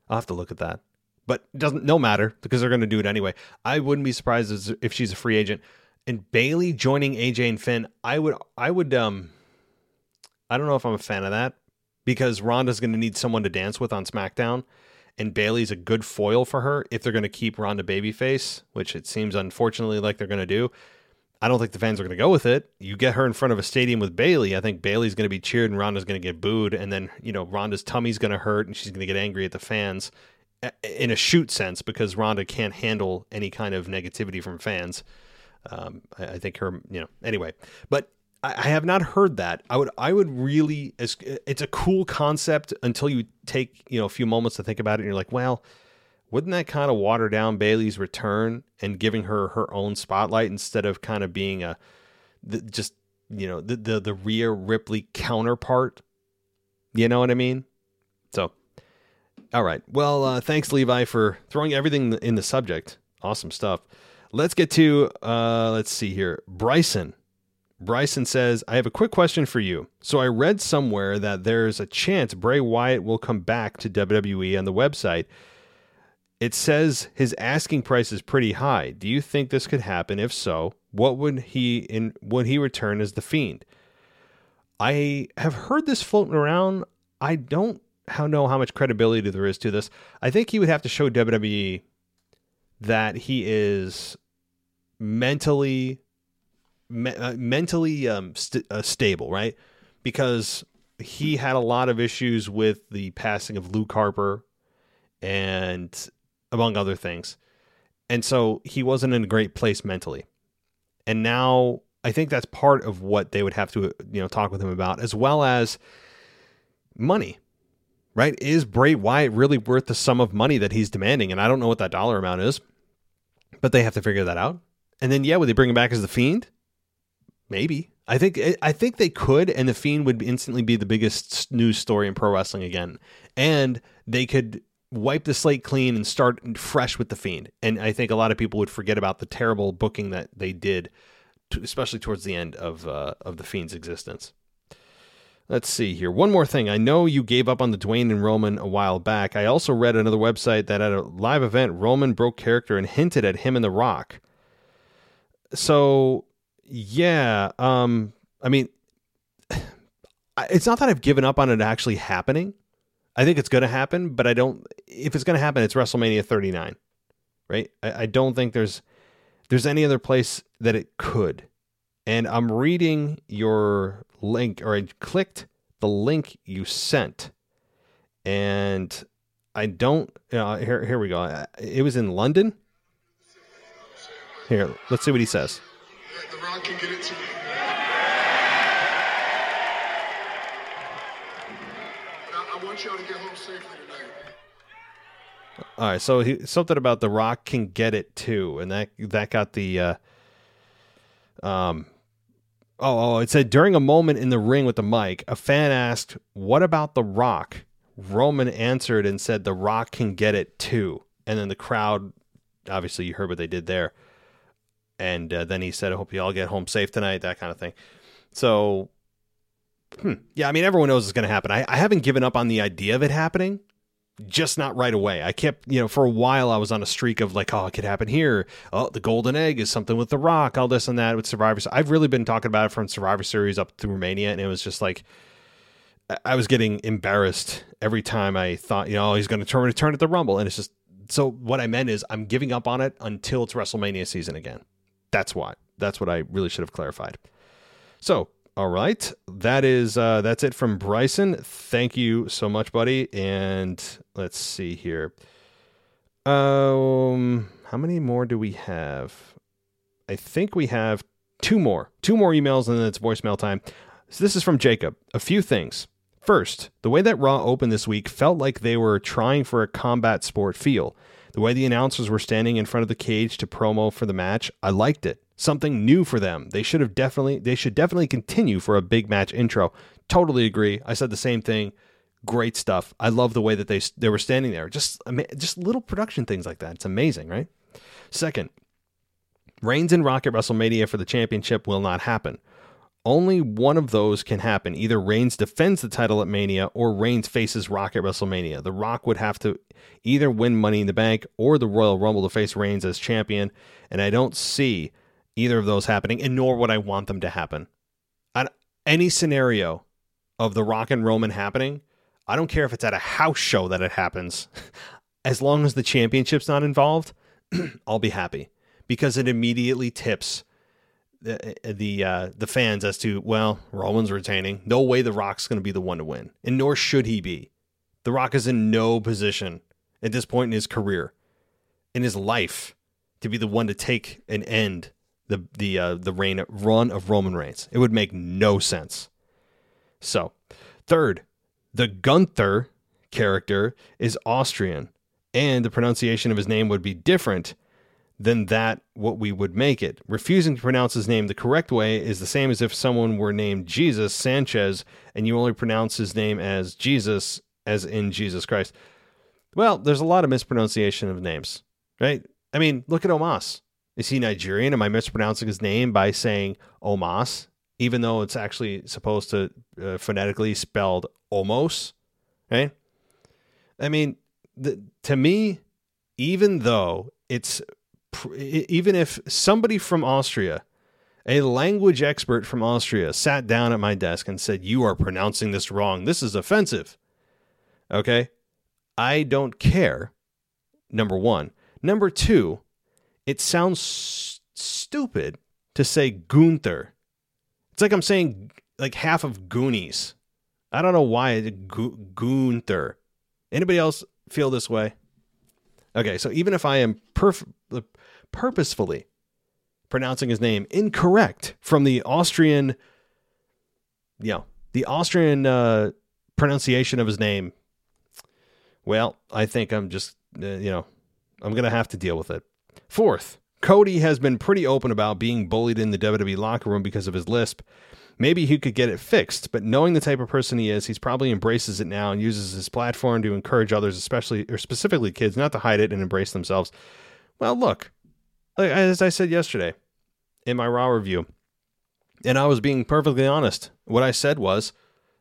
I'll have to look at that but doesn't no matter because they're going to do it anyway. I wouldn't be surprised if she's a free agent. And Bayley joining AJ and Finn, I would I would um I don't know if I'm a fan of that because Ronda's going to need someone to dance with on SmackDown and Bayley's a good foil for her if they're going to keep Ronda babyface, which it seems unfortunately like they're going to do. I don't think the fans are going to go with it. You get her in front of a stadium with Bayley. I think Bayley's going to be cheered and Ronda's going to get booed and then, you know, Ronda's tummy's going to hurt and she's going to get angry at the fans in a shoot sense because Ronda can't handle any kind of negativity from fans. Um, I, I, think her, you know, anyway, but I, have not heard that. I would, I would really, it's a cool concept until you take, you know, a few moments to think about it and you're like, well, wouldn't that kind of water down Bayley's return and giving her her own spotlight instead of kind of being a, the, just, you know, the, the, the Rhea Ripley counterpart? You know what I mean? So all right. Well, uh, thanks, Levi, for throwing everything in the subject. Awesome stuff. Let's get to, uh, let's see here. Bryson. Bryson says, I have a quick question for you. So I read somewhere that there's a chance Bray Wyatt will come back to WWE on the website. It says his asking price is pretty high. Do you think this could happen? If so, what would he in would he return as the fiend? I have heard this floating around. I don't know how much credibility there is to this. I think he would have to show WWE that he is mentally me, uh, mentally um, st- uh, stable, right? Because he had a lot of issues with the passing of Luke Harper and among other things. And so he wasn't in a great place mentally. And now I think that's part of what they would have to, you know, talk with him about, as well as money. Right? Is Bray Wyatt really worth the sum of money that he's demanding? And I don't know what that dollar amount is, but they have to figure that out. And then, yeah, would they bring him back as the Fiend? Maybe. I think I think they could, and the Fiend would instantly be the biggest news story in pro wrestling again. And they could wipe the slate clean and start fresh with the Fiend. And I think a lot of people would forget about the terrible booking that they did, especially towards the end of uh, of the Fiend's existence. Let's see here. One more thing. I know you gave up on the Dwayne and Roman a while back. I also read another website that at a live event, Roman broke character and hinted at him and The Rock. So, yeah. Um, I mean, it's not that I've given up on it actually happening. I think it's going to happen, but I don't. If it's going to happen, it's WrestleMania 39, right? I, I don't think there's there's any other place that it could. And I'm reading your link, or I clicked the link you sent, and I don't. Uh, here, here we go. It was in London. Here, let's see what he says. The Rock can get it to. I, I want y'all to get home safely tonight. All right, so he, something about the Rock can get it too, and that that got the uh, um. Oh, oh, it said during a moment in the ring with the mic, a fan asked, "What about the Rock?" Roman answered and said, "The Rock can get it too." And then the crowd, obviously, you heard what they did there. And uh, then he said, "I hope you all get home safe tonight." That kind of thing. So, hmm, yeah, I mean, everyone knows it's going to happen. I, I haven't given up on the idea of it happening just not right away. I kept, you know, for a while I was on a streak of like, oh, it could happen here. Oh, the golden egg is something with The Rock, all this and that with Survivor. I've really been talking about it from Survivor Series up through Mania, and it was just like I was getting embarrassed every time I thought, you know, oh, he's going to turn return at the Rumble, and it's just so. What I meant is I'm giving up on it until it's WrestleMania season again. That's why. That's what I really should have clarified. So all right, that is uh, that's it from Bryson. Thank you so much, buddy. And let's see here. Um, how many more do we have? I think we have two more, two more emails, and then it's voicemail time. So this is from Jacob. A few things. First, the way that Raw opened this week felt like they were trying for a combat sport feel. The way the announcers were standing in front of the cage to promo for the match, I liked it. Something new for them. They should have definitely they should definitely continue for a big match intro. Totally agree. I said the same thing. Great stuff. I love the way that they they were standing there. Just just little production things like that. It's amazing, right? Second, Reigns and Rock at WrestleMania for the championship will not happen. Only one of those can happen. Either Reigns defends the title at Mania or Reigns faces Rock at WrestleMania. The Rock would have to either win Money in the Bank or the Royal Rumble to face Reigns as champion, and I don't see either of those happening, and nor would I want them to happen. On any scenario of the Rock and Roman happening, I don't care if it's at a house show that it happens. As long as the championship's not involved, I'll be happy because it immediately tips the the uh, the fans as to well, Roman's retaining. No way the Rock's going to be the one to win, and nor should he be. The Rock is in no position at this point in his career, in his life, to be the one to take and end the the uh, the reign run of Roman Reigns. It would make no sense. So, third, the Gunther character is Austrian, and the pronunciation of his name would be different than that what we would make it. Refusing to pronounce his name the correct way is the same as if someone were named Jesus Sanchez and you only pronounce his name as Jesus as in Jesus Christ. Well, there's a lot of mispronunciation of names, right? I mean, look at Omas. Is he Nigerian? Am I mispronouncing his name by saying Omas, even though it's actually supposed to uh, phonetically spelled Omos? Right? I mean, the, to me, even though it's even if somebody from Austria, a language expert from Austria, sat down at my desk and said, You are pronouncing this wrong. This is offensive. Okay. I don't care. Number one. Number two, it sounds s- stupid to say Gunther. It's like I'm saying like half of Goonies. I don't know why Gunther. Anybody else feel this way? Okay, so even if I am perf- purposefully pronouncing his name incorrect from the Austrian, you know, the Austrian uh, pronunciation of his name, well, I think I'm just, uh, you know, I'm going to have to deal with it. Fourth, Cody has been pretty open about being bullied in the WWE locker room because of his lisp. Maybe he could get it fixed, but knowing the type of person he is, he's probably embraces it now and uses his platform to encourage others, especially or specifically kids, not to hide it and embrace themselves. Well, look, as I said yesterday in my Raw review, and I was being perfectly honest. What I said was,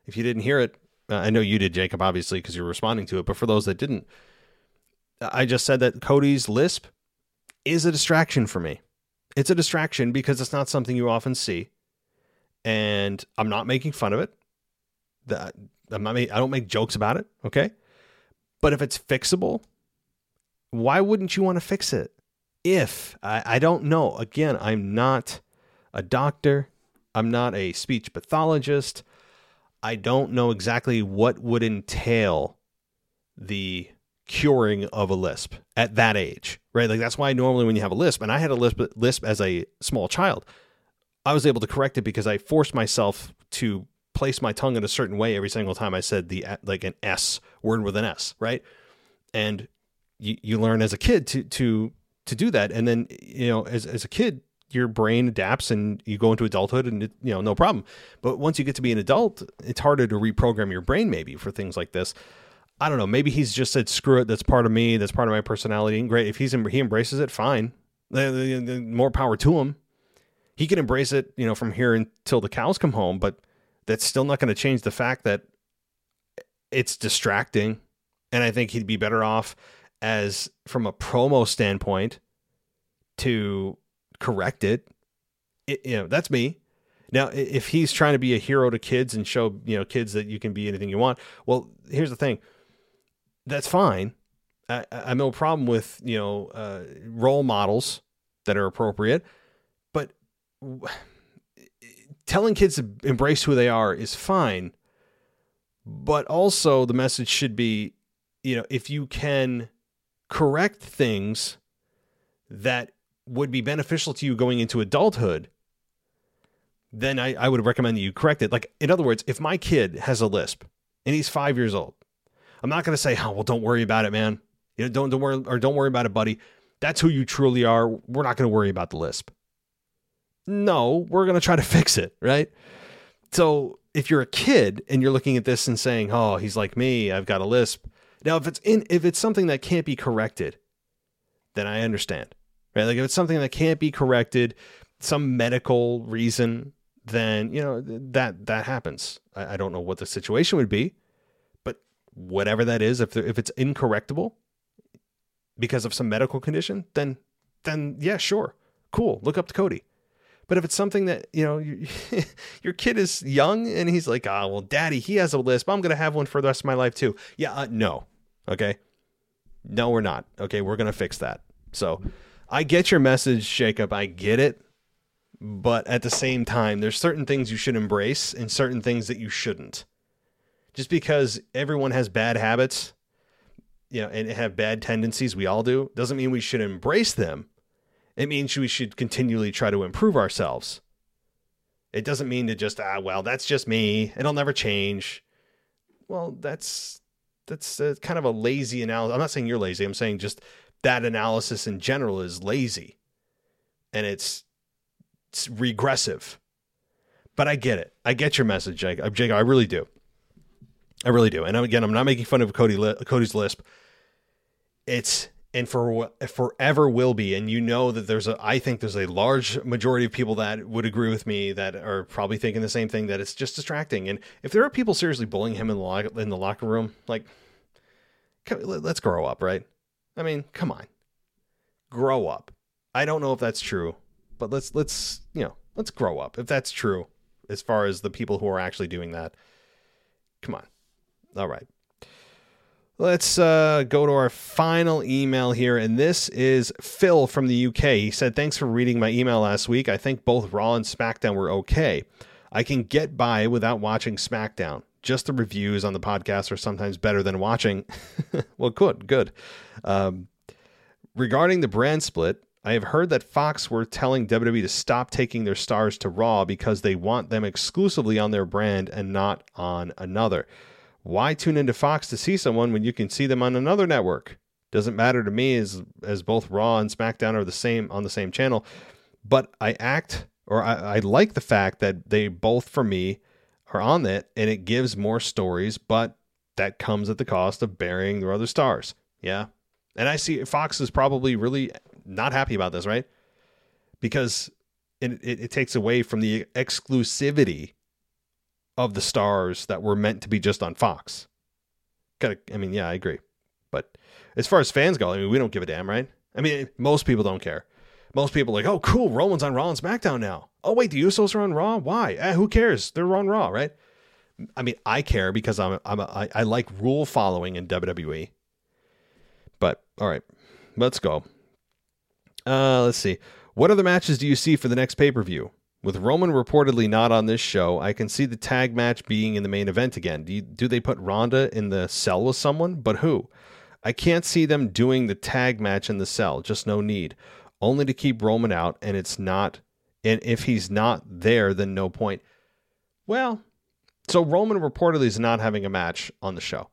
if you didn't hear it, uh, I know you did, Jacob, obviously, because you're responding to it, but for those that didn't, I just said that Cody's lisp is a distraction for me. It's a distraction because it's not something you often see and I'm not making fun of it. That I'm not. I don't make jokes about it. Okay, but if it's fixable, why wouldn't you want to fix it? If I, I don't know. Again, I'm not a doctor. I'm not a speech pathologist. I don't know exactly what would entail the curing of a lisp at that age, right? Like that's why normally when you have a lisp, and I had a lisp, lisp as a small child, I was able to correct it because I forced myself to place my tongue in a certain way every single time I said the like an S word with an S, right? And you, you learn as a kid to to to do that, and then you know as as a kid your brain adapts and you go into adulthood and it, you know no problem. But once you get to be an adult, it's harder to reprogram your brain maybe for things like this. I don't know. Maybe he's just said screw it. That's part of me. That's part of my personality. And great if he's he embraces it, fine. More power to him he can embrace it, you know, from here until the cows come home, but that's still not going to change the fact that it's distracting. And I think he'd be better off as from a promo standpoint to correct it. it you know, that's me. Now, if he's trying to be a hero to kids and show, you know, kids that you can be anything you want, well, here's the thing. That's fine. I, I have no problem with, you know, uh, role models that are appropriate but telling kids to embrace who they are is fine, but also the message should be, you know, if you can correct things that would be beneficial to you going into adulthood, then I, I would recommend that you correct it. Like, in other words, if my kid has a lisp and he's five years old, I'm not going to say, oh, well, don't worry about it, man. You know, don't, don't worry, or don't worry about it, buddy. That's who you truly are. We're not going to worry about the lisp. No, we're going to try to fix it, right? So if you're a kid and you're looking at this and saying, "Oh, he's like me, I've got a lisp." Now, if it's in if it's something that can't be corrected, then I understand. Right? Like if it's something that can't be corrected, some medical reason, then, you know, that that happens. I, I don't know what the situation would be, but whatever that is, if if it's incorrectable because of some medical condition, then then yeah, sure. Cool. Look up to Cody. But if it's something that, you know, you, your kid is young and he's like, oh, well, daddy, he has a lisp. I'm to have one for the rest of my life too. Yeah, uh, no. Okay. No, we're not. Okay. We're going to fix that. So I get your message, Jacob. I get it. But at the same time, there's certain things you should embrace and certain things that you shouldn't. Just because everyone has bad habits, you know, and have bad tendencies, we all do, doesn't mean we should embrace them it means we should continually try to improve ourselves. It doesn't mean to just ah well that's just me. It'll never change. Well, that's that's a, kind of a lazy analysis. I'm not saying you're lazy. I'm saying just that analysis in general is lazy, and it's, it's regressive. But I get it. I get your message, Jake. Uh, I really do. I really do. And again, I'm not making fun of Cody Cody's lisp. It's and for forever will be. And you know that there's a, I think there's a large majority of people that would agree with me that are probably thinking the same thing that it's just distracting. And if there are people seriously bullying him in the lo- in the locker room, like, let's grow up, right? I mean, come on, grow up. I don't know if that's true, but let's let's you know let's grow up if that's true as far as the people who are actually doing that. Come on, all right. Let's uh, go to our final email here, and this is Phil from the UK. He said, Thanks for reading my email last week. I think both Raw and SmackDown were okay. I can get by without watching SmackDown. Just the reviews on the podcast are sometimes better than watching. well, good, good. Um, regarding the brand split, I have heard that Fox were telling WWE to stop taking their stars to Raw because they want them exclusively on their brand and not on another. Why tune into Fox to see someone when you can see them on another network? Doesn't matter to me as as both Raw and SmackDown are the same on the same channel. But I act or I, I like the fact that they both for me are on it and it gives more stories, but that comes at the cost of burying their other stars. Yeah. And I see Fox is probably really not happy about this, right? Because it, it, it takes away from the exclusivity of the stars that were meant to be just on Fox. Kind of, I mean, yeah, I agree. But as far as fans go, I mean, we don't give a damn, right? I mean, most people don't care. Most people like, oh, cool, Roman's on Raw and SmackDown now. Oh, wait, the Usos are on Raw? Why? Eh, who cares? They're on Raw, right? I mean, I care because I'm, I'm a, I, I like rule following in WWE. But all right, let's go. Uh, let's see. What other matches do you see for the next pay per view? With Roman reportedly not on this show, I can see the tag match being in the main event again. Do, you, do they put Ronda in the cell with someone? But who? I can't see them doing the tag match in the cell. Just no need. Only to keep Roman out, and it's not. And if he's not there, then no point. Well, so Roman reportedly is not having a match on the show.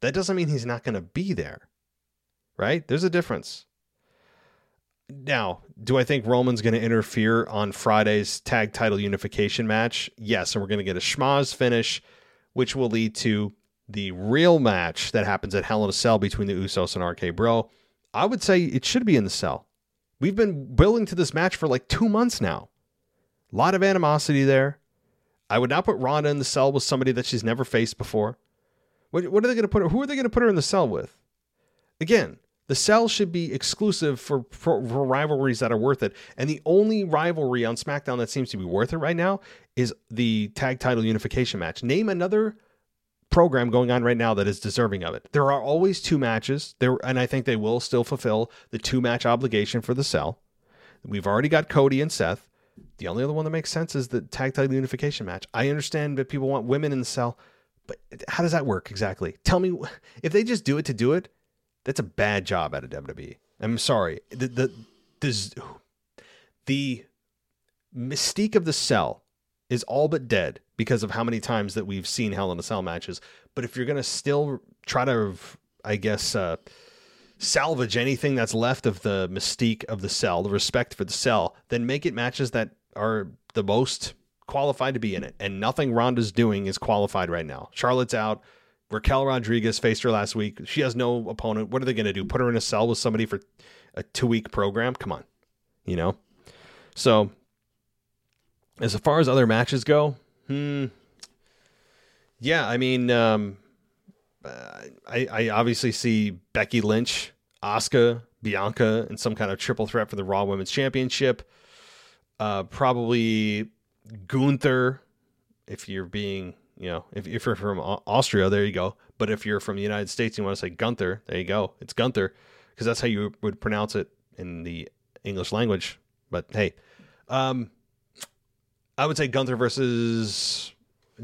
That doesn't mean he's not going to be there, right? There's a difference. Now, do I think Roman's going to interfere on Friday's tag title unification match? Yes, and we're going to get a schmaz finish, which will lead to the real match that happens at Hell in a Cell between the Usos and RK Bro. I would say it should be in the cell. We've been building to this match for like two months now. A lot of animosity there. I would not put Ronda in the cell with somebody that she's never faced before. What, what are they going to put her? Who are they going to put her in the cell with? Again, the cell should be exclusive for, for, for, rivalries that are worth it. And the only rivalry on SmackDown that seems to be worth it right now is the tag title unification match. Name another program going on right now that is deserving of it. There are always two matches there, and I think they will still fulfill the two match obligation for the cell. We've already got Cody and Seth. The only other one that makes sense is the tag title unification match. I understand that people want women in the cell, but how does that work exactly? Tell me if they just do it to do it that's a bad job out of WWE. I'm sorry. The the the, the mystique of the cell is all but dead because of how many times that we've seen Hell in a Cell matches. But if you're gonna still try to, I guess, uh, salvage anything that's left of the mystique of the cell, the respect for the cell, then make it matches that are the most qualified to be in it. And nothing Ronda's doing is qualified right now. Charlotte's out. Raquel Rodriguez faced her last week. She has no opponent. What are they going to do? Put her in a cell with somebody for a two week program? Come on. You know? So, as far as other matches go, hmm. Yeah, I mean, um, I, I obviously see Becky Lynch, Asuka, Bianca, and some kind of triple threat for the Raw Women's Championship. Uh, probably Gunther, if you're being you know, if, if you're from Austria, there you go. But if you're from the United States, you want to say Gunther, there you go. It's Gunther because that's how you would pronounce it in the English language. But hey, um, I would say Gunther versus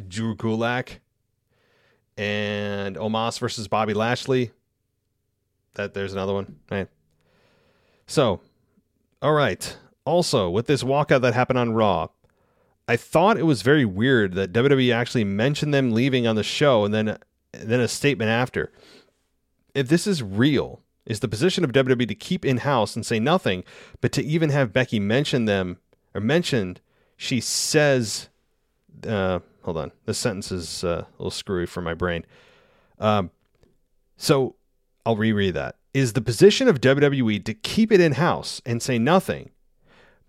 Drew Gulak and Omos versus Bobby Lashley. That there's another one. Right. So, all right. Also, with this walkout that happened on Raw, I thought it was very weird that WWE actually mentioned them leaving on the show and then then a statement after. If this is real, is the position of WWE to keep in house and say nothing, but to even have Becky mention them or mentioned, she says, uh, hold on, this sentence is uh, a little screwy for my brain. Um, so I'll reread that. Is the position of WWE to keep it in house and say nothing,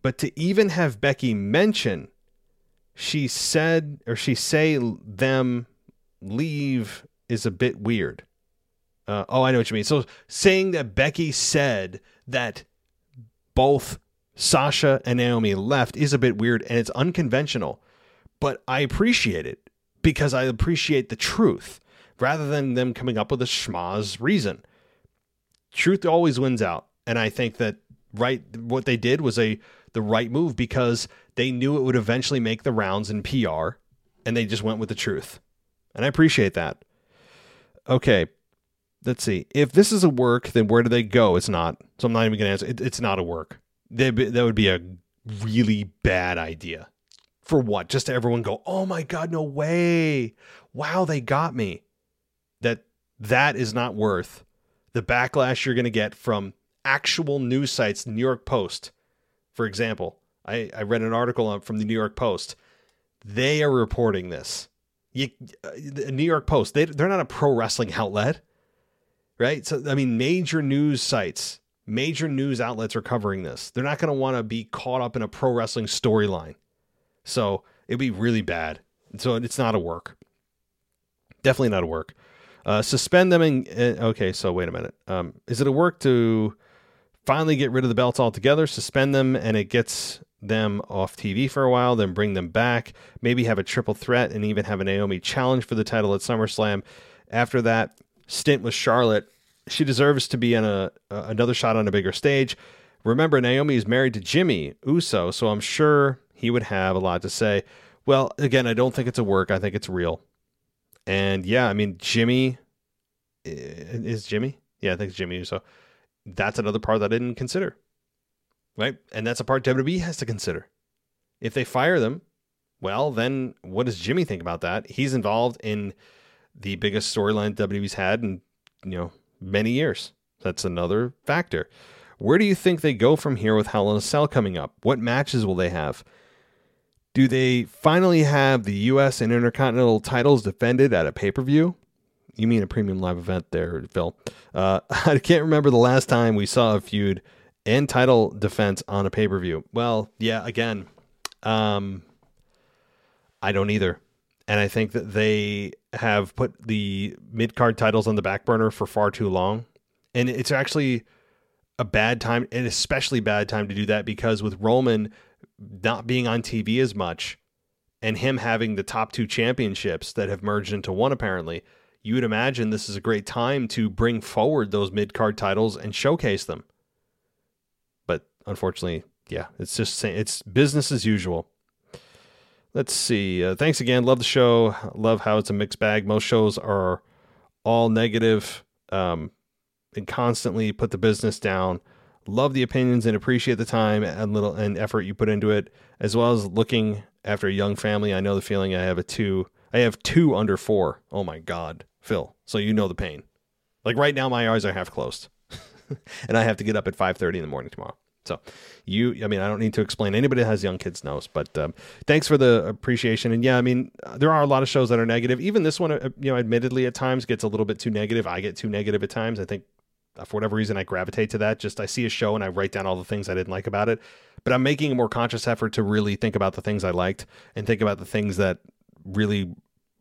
but to even have Becky mention she said or she say them leave is a bit weird. Uh, oh, I know what you mean. So saying that Becky said that both Sasha and Naomi left is a bit weird and it's unconventional, but I appreciate it because I appreciate the truth rather than them coming up with a schmaz reason. Truth always wins out, and I think that right what they did was a the right move because they knew it would eventually make the rounds in PR and they just went with the truth. And I appreciate that. Okay. let's see. If this is a work, then where do they go? It's not. So I'm not even going to answer. It, it's not a work. They, that would be a really bad idea. For what? Just to everyone go, oh my God, no way. Wow, they got me. That that is not worth the backlash you're going to get from actual news sites, New York Post, for example. I, I read an article from the New York Post. They are reporting this. You, uh, the New York Post, they, they're not a pro wrestling outlet, right? So, I mean, major news sites, major news outlets are covering this. They're not going to want to be caught up in a pro wrestling storyline. So, it'd be really bad. So, it's not a work. Definitely not a work. Uh, suspend them and uh, okay. So wait a minute. Um, is it a work to finally get rid of the belts altogether? Suspend them and it gets them off TV for a while, then bring them back. Maybe have a triple threat and even have a Naomi challenge for the title at SummerSlam. After that stint with Charlotte, she deserves to be on a another shot on a bigger stage. Remember, Naomi is married to Jimmy Uso, so I'm sure he would have a lot to say. Well, again, I don't think it's a work. I think it's real. And yeah, I mean, Jimmy eh, is Jimmy. Yeah, I think it's Jimmy. So that's another part that I didn't consider. Right. And that's a part WWE has to consider. If they fire them, well, then what does Jimmy think about that? He's involved in the biggest storyline WWE's had in, you know, many years. That's another factor. Where do you think they go from here with Hell in a Cell coming up? What matches will they have? Do they finally have the U.S. and Intercontinental titles defended at a pay per view? You mean a premium live event there, Phil? Uh, I can't remember the last time we saw a feud and title defense on a pay per view. Well, yeah, again, um, I don't either. And I think that they have put the mid card titles on the back burner for far too long. And it's actually a bad time, an especially bad time to do that because with Roman not being on TV as much and him having the top two championships that have merged into one apparently, you would imagine this is a great time to bring forward those mid card titles and showcase them. But unfortunately, yeah, it's just it's business as usual. Let's see. Uh, thanks again. Love the show. Love how it's a mixed bag. Most shows are all negative um, and constantly put the business down. Love the opinions and appreciate the time and little and effort you put into it, as well as looking after a young family. I know the feeling. I have a two. I have two under four. Oh my god, Phil. So you know the pain. Like right now, my eyes are half closed, and I have to get up at five thirty in the morning tomorrow. So you, I mean, I don't need to explain. Anybody that has young kids knows. But um, thanks for the appreciation. And yeah, I mean, there are a lot of shows that are negative. Even this one, uh, you know, admittedly at times gets a little bit too negative. I get too negative at times. I think uh, for whatever reason, I gravitate to that. Just I see a show and I write down all the things I didn't like about it. But I'm making a more conscious effort to really think about the things I liked and think about the things that really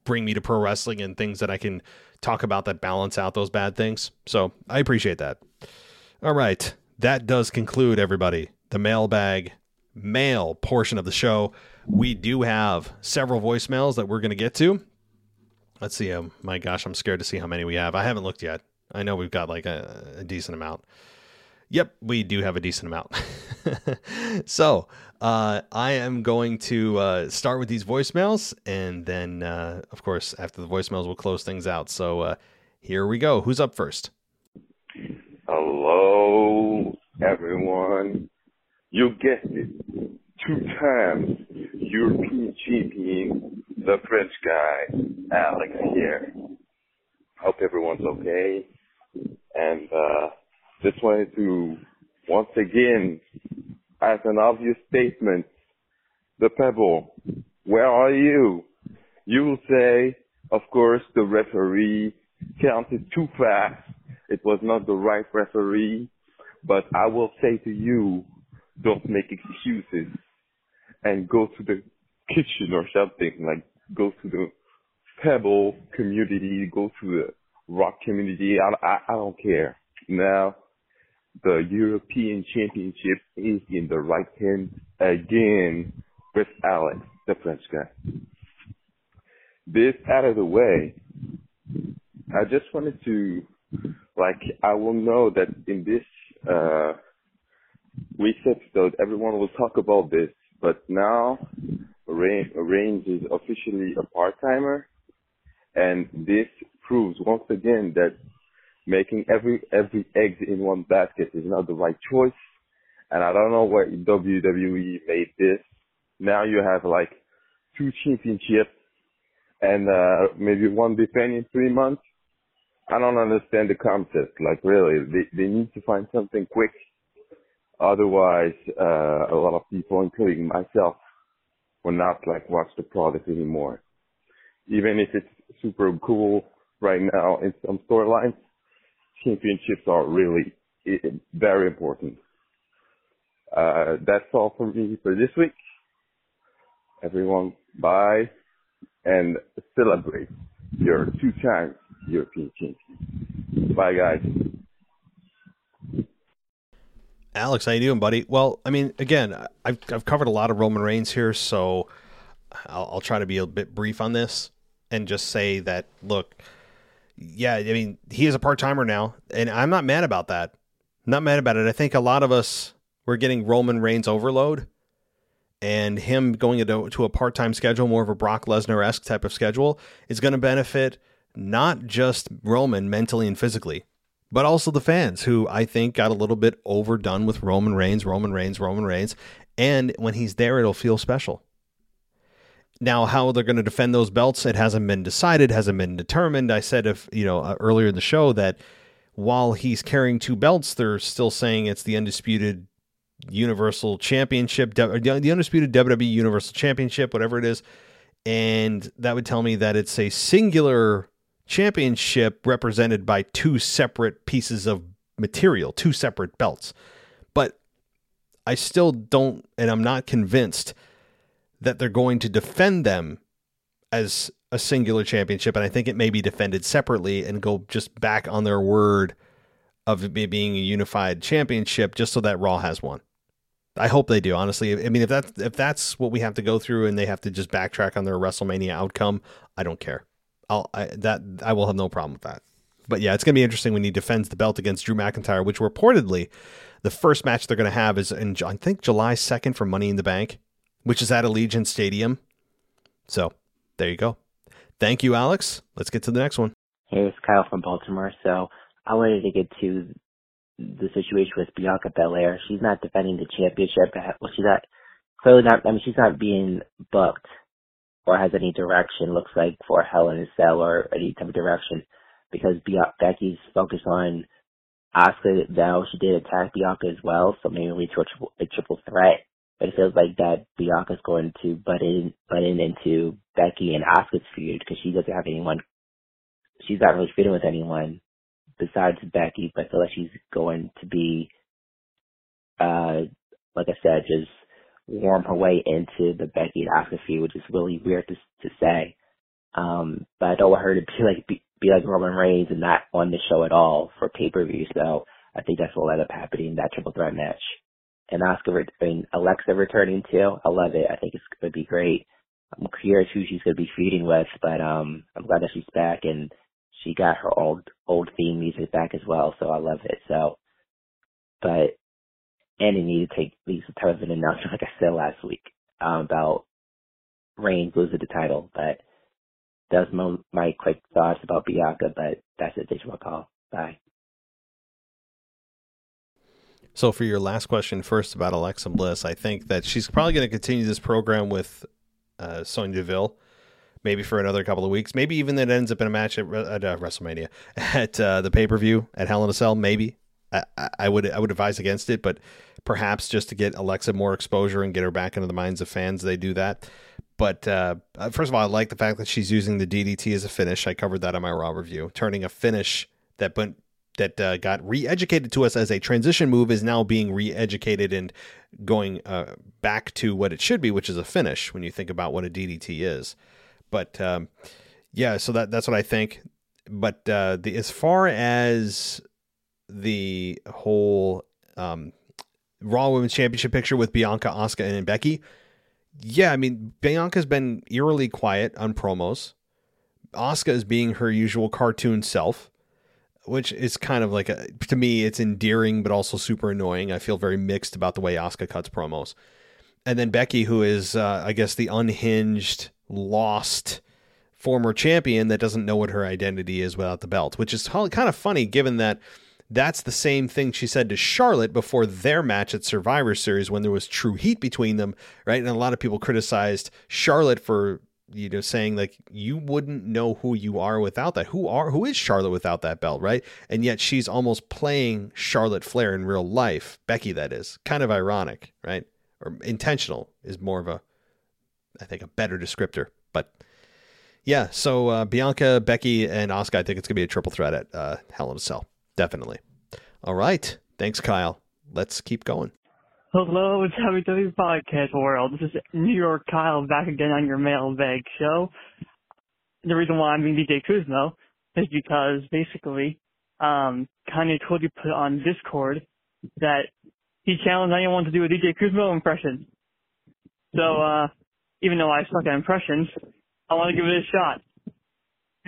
bring me to pro wrestling and things that I can talk about that balance out those bad things. So I appreciate that. All right. That does conclude, everybody, the mailbag mail portion of the show. We do have several voicemails that we're going to get to. Let's see. Um, my gosh, I'm scared to see how many we have. I haven't looked yet. I know we've got like a, a decent amount. Yep, we do have a decent amount. so uh, I am going to uh, start with these voicemails, and then, uh, of course, after the voicemails, we'll close things out. So uh, here we go. Who's up first? Hello, everyone. You guessed it. Two times European champion, the French guy, Alex here. Hope everyone's okay and uh, just wanted to once again, as an obvious statement, the pebble, where are you? You will say, of course, the referee counted too fast. It was not the right referee, but I will say to you, don't make excuses and go to the kitchen or something, like go to the pebble community, go to the rock community. I, I, I don't care. Now, the European Championship is in the right hand again with Alex, the French guy. This out of the way, I just wanted to, like, I will know that in this, uh, week's episode, everyone will talk about this, but now Reigns is officially a part-timer, and this proves once again that making every every egg in one basket is not the right choice. And I don't know where WWE made this. Now you have like two championships and uh maybe one defending in three months. I don't understand the concept. Like really, they they need to find something quick. Otherwise, uh a lot of people, including myself, will not like watch the product anymore. Even if it's super cool right now in some storylines, championships are really very important. Uh, that's all for me for this week. Everyone, bye and celebrate your two times European champion. Bye guys. Alex, how you doing, buddy? Well, I mean, again, I've I've covered a lot of Roman Reigns here, so I'll, I'll try to be a bit brief on this and just say that look, yeah, I mean, he is a part timer now, and I'm not mad about that. not mad about it. I think a lot of us were getting Roman Reigns overload, and him going to a part time schedule, more of a Brock Lesnar esque type of schedule, is going to benefit not just Roman mentally and physically, but also the fans who I think got a little bit overdone with Roman Reigns, Roman Reigns, Roman Reigns. And when he's there, it'll feel special. Now, how they're going to defend those belts, it hasn't been decided, hasn't been determined. I said, if you know, uh, earlier in the show that while he's carrying two belts, they're still saying it's the undisputed Universal Championship, the undisputed WWE Universal Championship, whatever it is, and that would tell me that it's a singular championship represented by two separate pieces of material, two separate belts. But I still don't, and I'm not convinced that they're going to defend them as a singular championship. And I think it may be defended separately and go just back on their word of it being a unified championship just so that Raw has one. I hope they do. Honestly, I mean, if that's if that's what we have to go through, and they have to just backtrack on their WrestleMania outcome, I don't care. I'll I, that I will have no problem with that. But yeah, it's gonna be interesting when he defends the belt against Drew McIntyre, which reportedly the first match they're gonna have is in I think July second for Money in the Bank, which is at Allegiant Stadium. So there you go. Thank you, Alex. Let's get to the next one. Hey, it's Kyle from Baltimore. So I wanted to get to the situation with Bianca Belair. She's not defending the championship. Well, she's not clearly not. I mean, she's not being booked or has any direction. Looks like for Hell in a Cell or any type of direction because Bianca, Becky's focused on Asuka. Now she did attack Bianca as well, so maybe we to a triple, a triple threat. But it feels like that Bianca's going to butt in, butt in into Becky and Asuka's feud because she doesn't have anyone. She's not really feuding with anyone besides Becky, but I feel like she's going to be, uh, like I said, just warm her way into the Becky and Asuka feud, which is really weird to to say. Um, but I don't want her to be like be, be like Roman Reigns and not on the show at all for pay per view. So I think that's what will end up happening in that triple threat match. And Asuka, I mean Alexa returning too. I love it. I think it's going to be great. I'm curious who she's going to be feuding with, but um, I'm glad that she's back and she got her old old theme music back as well, so I love it. So, but and they need to take these type of an announcement, like I said last week, um, about Reigns losing the title. But that's my, my quick thoughts about Bianca. But that's it. Thanks for my call. Bye. So for your last question first about Alexa Bliss, I think that she's probably going to continue this program with uh, Sonya Deville maybe for another couple of weeks. Maybe even that ends up in a match at, at uh, WrestleMania at uh, the pay per view at Hell in a Cell. Maybe I, I, would I would advise against it, but perhaps just to get Alexa more exposure and get her back into the minds of fans, they do that. But uh, first of all, I like the fact that she's using the DDT as a finish. I covered that on my Raw review. Turning a finish that went that uh, got re-educated to us as a transition move is now being re-educated and going uh, back to what it should be, which is a finish. When you think about what a DDT is, but um, yeah, so that that's what I think. But uh, the as far as the whole um, Raw Women's Championship picture with Bianca, Asuka, and Becky, yeah, I mean Bianca's been eerily quiet on promos. Asuka is being her usual cartoon self, which is kind of like a to me it's endearing but also super annoying. I feel very mixed about the way Asuka cuts promos. And then Becky, who is uh, I guess the unhinged lost former champion that doesn't know what her identity is without the belt, which is kind of funny given that that's the same thing she said to Charlotte before their match at Survivor Series when there was true heat between them, right? And a lot of people criticized Charlotte for you know saying like you wouldn't know who you are without that. Who are who is Charlotte without that belt, right? And yet she's almost playing Charlotte Flair in real life. Becky that is. Kind of ironic, right? Or intentional is more of a I think a better descriptor. But yeah, so uh, Bianca, Becky, and Asuka I think it's gonna be a triple threat at uh, Hell in a Cell. Definitely. All right. Thanks, Kyle. Let's keep going. Hello, it's WWE Podcast World. This is New York Kyle back again on your mailbag show. The reason why I'm being DJ Kuzmo is because basically, um, Kanye told you to put on Discord that he challenged anyone to do a DJ Kuzmo impression. So, uh, even though I suck at impressions, I want to give it a shot.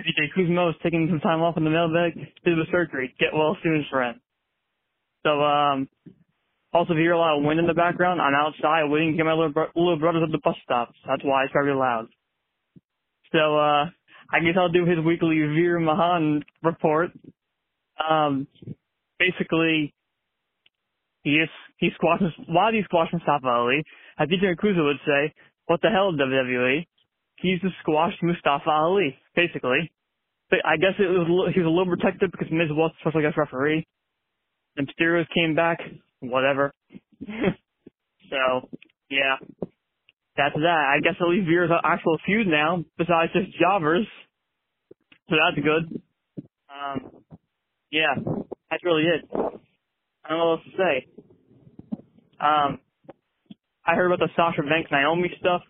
DJ Kuzmo is taking some time off in the mailbag to do the surgery. Get well soon, friend. So, um, also, if you hear a lot of wind in the background, I'm outside waiting to get my little, bro- little brothers at the bus stop. That's why it's very loud. So, uh, I guess I'll do his weekly Veer Mahaan report. Um, basically, he is, he squashes, why do he squash Mustafa Ali? As DJ Kuzo would say, what the hell, WWE? He's the squashed Mustafa Ali, basically. But I guess it was, he was a little protected because Miz was special guest referee. And Mysterios came back, whatever. so, yeah. That's that. I guess at least Veer's actual feud now, besides just jobbers. So that's good. Um, yeah, that's really it. I don't know what else to say. Um, I heard about the Sasha Banks Naomi stuff.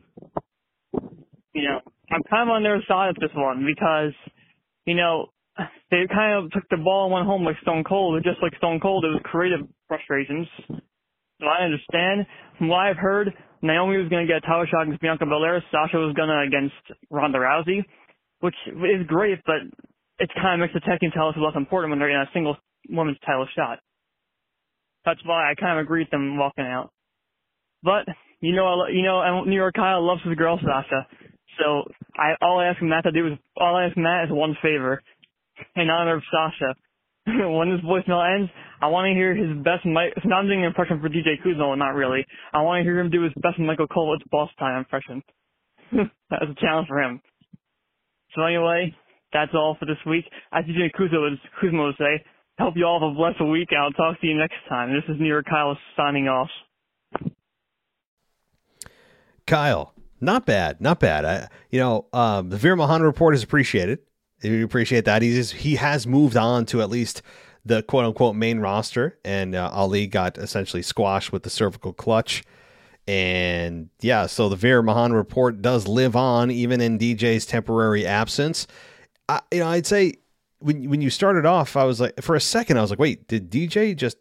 You know, I'm kind of on their side of this one because, you know, they kind of took the ball and went home like Stone Cold. Just like Stone Cold, it was creative frustrations. So I understand. From what I've heard, Naomi was going to get a title shot against Bianca Belair. Sasha was going to against Ronda Rousey, which is great, but it kind of makes the tag team titles less important when they're in a single women's title shot. That's why I kind of agree with them walking out. But you know, you know, New York Kyle loves his girl Sasha. So I all I ask Matt to do is all I ask Matt is one favor in honor of Sasha. when this voicemail ends, I want to hear his best Mike. Not doing an impression for DJ Kuzo, and not really. I want to hear him do his best Michael Cole Boss Time impression. That's a challenge for him. So anyway, that's all for this week. As DJ Kuzo would, Kuzmo would say, hope you all have a blessed week, and I'll talk to you next time. This is New York Kyle signing off. Kyle, not bad, not bad. I, you know, um, the Veer Mahaan report is appreciated. We appreciate that. He's he has moved on to at least the quote unquote main roster, and uh, Ali got essentially squashed with the cervical clutch. And yeah, so the Veer Mahaan report does live on even in DJ's temporary absence. I, you know, I'd say when when you started off, I was like, for a second, I was like, wait, did DJ just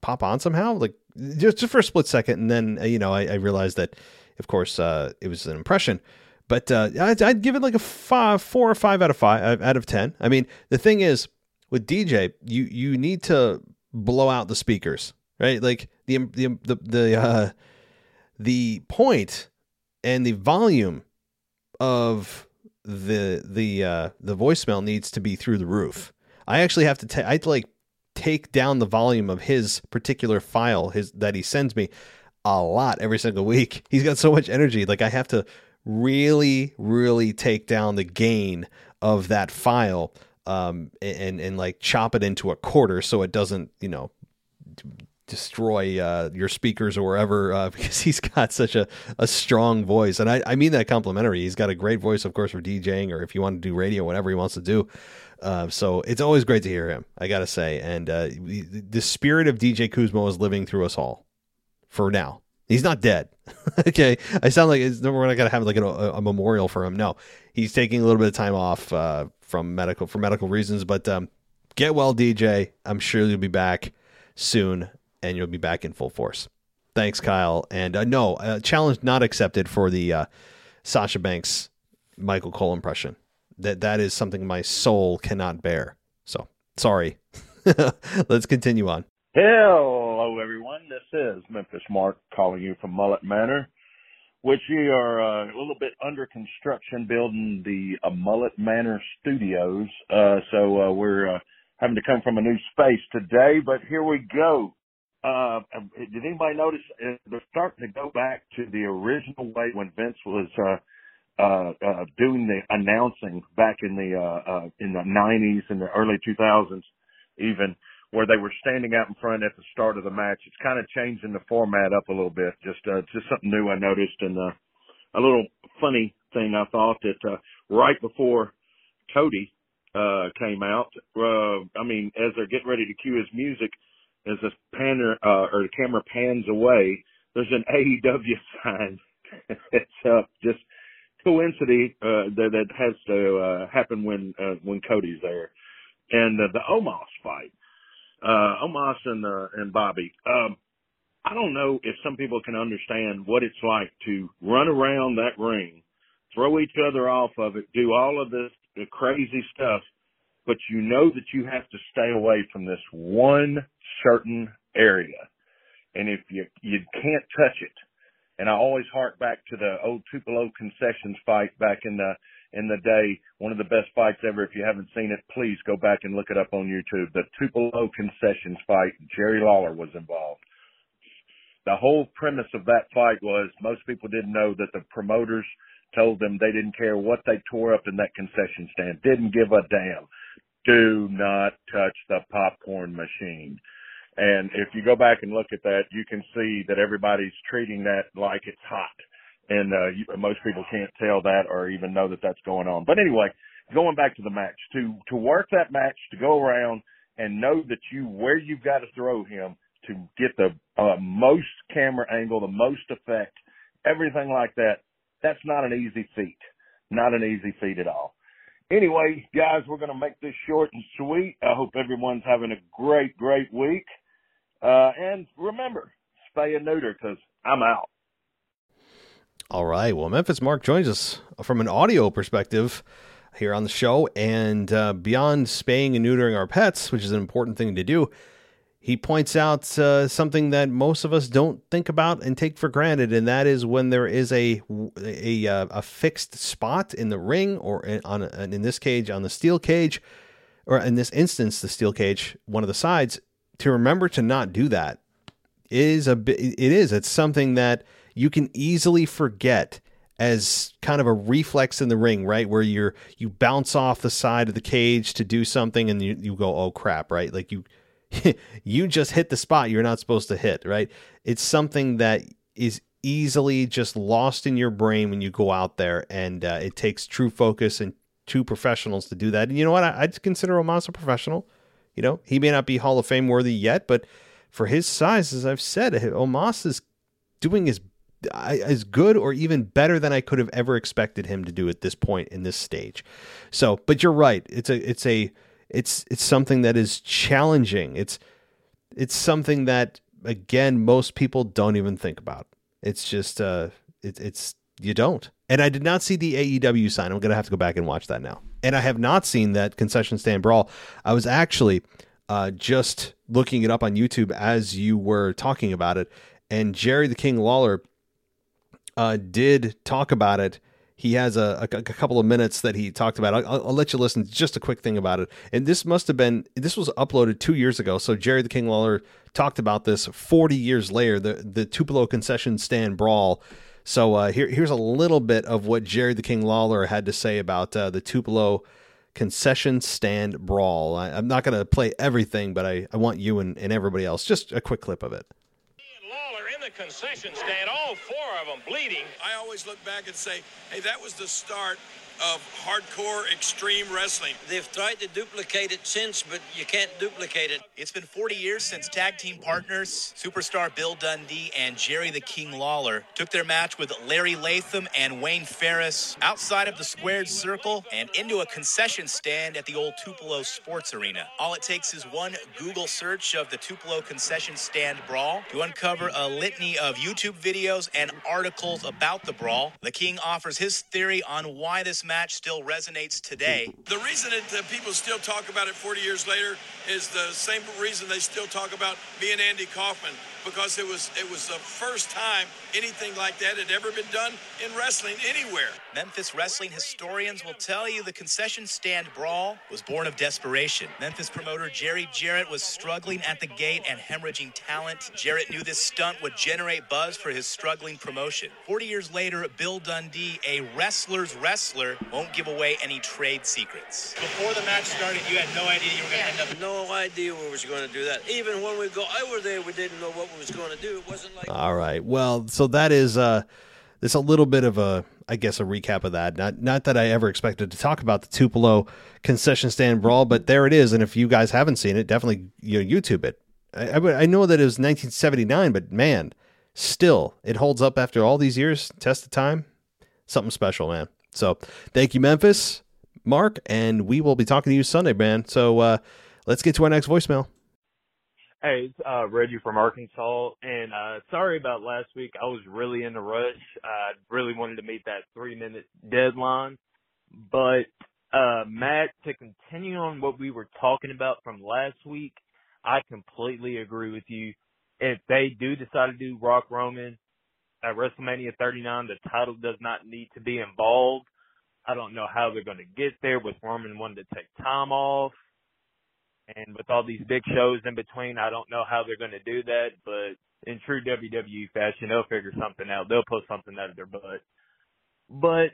pop on somehow? Like just, just for a split second, and then uh, you know, I, I realized that, of course, uh, it was an impression. But uh, I'd, I'd, give it like a five, four or five out of five out of ten. I mean, the thing is with DJ, you you need to blow out the speakers, right? Like the the the the uh, the point and the volume of the the uh, the voicemail needs to be through the roof. I actually have to take I like take down the volume of his particular file his that he sends me a lot every single week. He's got so much energy. Like I have to really, really take down the gain of that file um, and and like chop it into a quarter so it doesn't you know destroy uh, your speakers or wherever uh, because he's got such a, a strong voice. And I, I mean that complimentary. He's got a great voice of course for DJing or if you want to do radio whatever he wants to do. Uh, so it's always great to hear him I gotta say. And uh, the spirit of DJ Kuzmo is living through us all for now He's not dead. okay, I sound like we're not gonna have like a, a, memorial for him. No, he's taking a little bit of time off uh, from medical for medical reasons. But um, get well, DJ. I'm sure you'll be back soon, and you'll be back in full force. Thanks, Kyle. And uh, no, uh, challenge not accepted for the uh, Sasha Banks Michael Cole impression. That that is something my soul cannot bear. So sorry. Let's continue on. Hello, everyone. This is Memphis Mark calling you from Mullet Manor. which we are uh, a little bit under construction building the uh, Mullet Manor Studios. Uh, so uh, we're uh, having to come from a new space today, but here we go. Uh, did anybody notice they're starting to go back to the original way when Vince was doing the announcing back in the in the 90s and the early 2000s, even where they were standing out in front at the start of the match. It's kind of changing the format up a little bit. Just uh, just something new I noticed, and uh, a little funny thing I thought that uh, right before Cody uh, came out, uh, I mean, as they're getting ready to cue his music, as the panner uh, or the camera pans away, there's an AEW sign. it's uh, just coincidence uh, that that has to uh, happen when uh, when Cody's there, and uh, the Omos fight uh, Omos and, uh, and Bobby. Um, I don't know if some people can understand what it's like to run around that ring, throw each other off of it, do all of this crazy stuff, but you know that you have to stay away from this one certain area. And if you, you can't touch it, and I always hark back to the old Tupelo concessions fight back in the in the day, one of the best fights ever. If you haven't seen it, please go back and look it up on YouTube. The Tupelo concessions fight, Jerry Lawler was involved. The whole premise of that fight was most people didn't know that the promoters told them they didn't care what they tore up in that concession stand, didn't give a damn. Do not touch the popcorn machine. And if you go back and look at that, you can see that everybody's treating that like it's hot and uh, you, most people can't tell that or even know that that's going on. But anyway, going back to the match, to to work that match, to go around and know that you where you've got to throw him to get the uh, most camera angle, the most effect, everything like that. That's not an easy feat. Not an easy feat at all. Anyway, guys, we're going to make this short and sweet. I hope everyone's having a great, great week. Uh, and remember, spay and neuter because I'm out. All right. Well, Memphis Mark joins us from an audio perspective here on the show. And uh, beyond spaying and neutering our pets, which is an important thing to do, he points out uh, something that most of us don't think about and take for granted, and that is when there is a a, uh, a fixed spot in the ring, or in, on in this cage on the steel cage, or in this instance the steel cage, one of the sides. To remember to not do that is a it is It's something that you can easily forget as kind of a reflex in the ring, right? Where you're you bounce off the side of the cage to do something and you, you go, oh crap, right? Like you you just hit the spot you're not supposed to hit, right? It's something that is easily just lost in your brain when you go out there, and uh, it takes true focus and two professionals to do that. And you know what? I, would consider Omos a professional. You know, he may not be Hall of Fame worthy yet, but for his size, as I've said, Omos is doing his as good or even better than I could have ever expected him to do at this point in this stage. So, but you're right. It's a it's a it's it's something that is challenging. It's it's something that again most people don't even think about. It's just uh it, it's you don't. And I did not see the AEW sign. I'm going to have to go back and watch that now. And I have not seen that concession stand brawl. I was actually uh, just looking it up on YouTube as you were talking about it. And Jerry the King Lawler uh, did talk about it. He has a, a, a, couple of minutes that he talked about. I'll, I'll, let you listen. Just a quick thing about it. And this must have been this was uploaded two years ago. So Jerry the King Lawler talked about this 40 years later. The the Tupelo concession stand brawl. So uh, here here's a little bit of what Jerry the King Lawler had to say about uh, the Tupelo concession stand brawl. I, am not going to play everything, but I, I want you and, and everybody else just a quick clip of it the concession stand, all four of them bleeding. I always look back and say, hey, that was the start of hardcore extreme wrestling. They've tried to duplicate it since, but you can't duplicate it. It's been 40 years since tag team partners, superstar Bill Dundee and Jerry the King Lawler took their match with Larry Latham and Wayne Farris outside of the squared circle and into a concession stand at the old Tupelo Sports Arena. All it takes is one Google search of the Tupelo concession stand brawl to uncover a litany of YouTube videos and articles about the brawl. The King offers his theory on why this match still resonates today. The reason that people still talk about it 40 years later is the same reason they still talk about me and Andy Kaufman. Because it was it was the first time anything like that had ever been done in wrestling anywhere. Memphis wrestling historians will tell you the concession stand brawl was born of desperation. Memphis promoter Jerry Jarrett was struggling at the gate and hemorrhaging talent. Jarrett knew this stunt would generate buzz for his struggling promotion. 40 years later, Bill Dundee, a wrestler's wrestler, won't give away any trade secrets. Before the match started, you had no idea you were going to end up. No idea we was going to do that. Even when we go over there, we didn't know what we was going to do. It wasn't like. All right. Well, so that is uh there's a little bit of a I guess a recap of that. Not not that I ever expected to talk about the Tupelo concession stand brawl, but there it is. And if you guys haven't seen it, definitely you know, YouTube it. I, I, I know that it was 1979, but man, still it holds up after all these years. Test of time, something special, man. So thank you, Memphis, Mark, and we will be talking to you Sunday, man. So uh, let's get to our next voicemail. Hey, it's uh, Reggie from Arkansas, and uh, sorry about last week. I was really in a rush. I really wanted to meet that three-minute deadline, but uh, Matt, to continue on what we were talking about from last week, I completely agree with you. If they do decide to do Rock Roman at WrestleMania 39, the title does not need to be involved. I don't know how they're going to get there with Roman wanting to take time off. And with all these big shows in between, I don't know how they're going to do that, but in true WWE fashion, they'll figure something out. They'll pull something out of their butt. But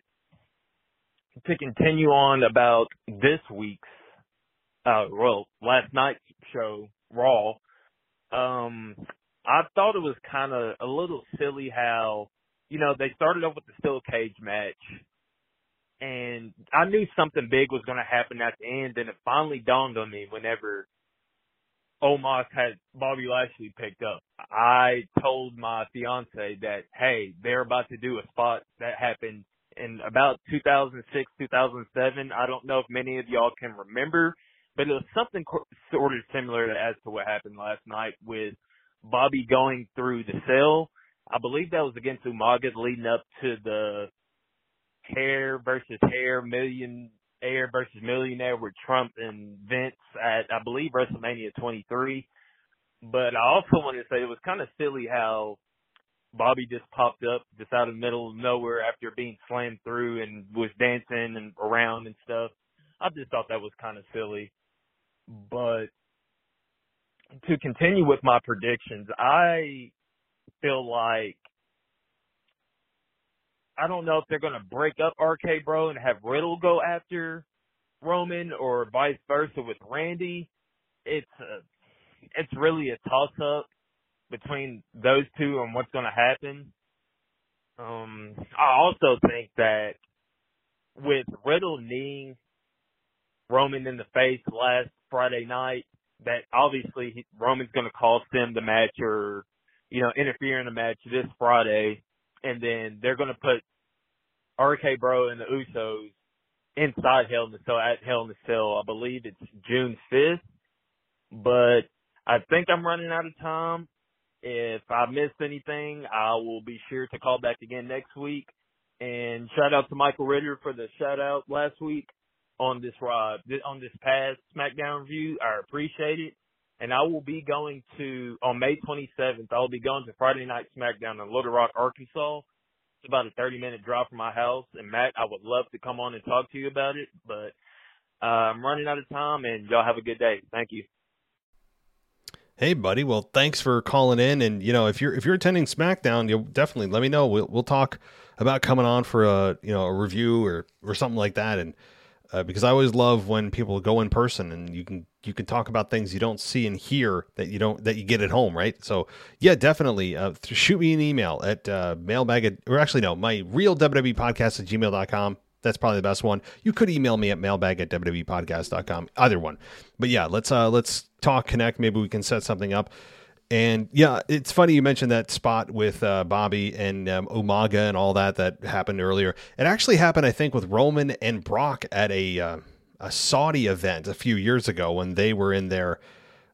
to continue on about this week's, uh, well, last night's show, Raw, um, I thought it was kind of a little silly how, you know, they started off with the steel cage match and I knew something big was going to happen at the end, and it finally dawned on me whenever Omos had Bobby Lashley picked up. I told my fiance that, hey, they're about to do a spot that happened in about 2006, 2007. I don't know if many of y'all can remember, but it was something sort of similar to as to what happened last night with Bobby going through the cell. I believe that was against Umaga leading up to the hair versus hair, million air versus millionaire with Trump and Vince at I believe WrestleMania 23. But I also wanted to say it was kind of silly how Bobby just popped up just out of the middle of nowhere after being slammed through and was dancing and around and stuff. I just thought that was kind of silly. But to continue with my predictions, I feel like I don't know if they're going to break up RK Bro and have Riddle go after Roman or vice versa with Randy. It's a, it's really a toss up between those two and what's going to happen. Um, I also think that with Riddle kneeing Roman in the face last Friday night, that obviously he, Roman's going to cost them the match or, you know, interfere in the match this Friday and then they're going to put RK Bro and the Usos inside Hell in the Cell at Hell in the Cell. I believe it's June 5th, but I think I'm running out of time. If I missed anything, I will be sure to call back again next week. And shout out to Michael Ritter for the shout out last week on this ride, on this past SmackDown review. I appreciate it. And I will be going to, on May 27th, I'll be going to Friday Night SmackDown in Little Rock, Arkansas. It's about a 30 minute drive from my house. And Matt, I would love to come on and talk to you about it, but uh, I'm running out of time and y'all have a good day. Thank you. Hey, buddy. Well, thanks for calling in. And you know, if you're if you're attending SmackDown, you'll definitely let me know. We'll we'll talk about coming on for a you know a review or or something like that. And uh, because I always love when people go in person and you can you can talk about things you don't see and hear that you don't that you get at home, right? So yeah, definitely uh, shoot me an email at uh, mailbag at, or actually no, my real WWE podcast at gmail.com. That's probably the best one. You could email me at mailbag at wwepodcast.com. Either one. But yeah, let's uh let's talk, connect. Maybe we can set something up. And yeah, it's funny you mentioned that spot with uh, Bobby and um, Umaga and all that that happened earlier. It actually happened, I think, with Roman and Brock at a uh, a Saudi event a few years ago when they were in their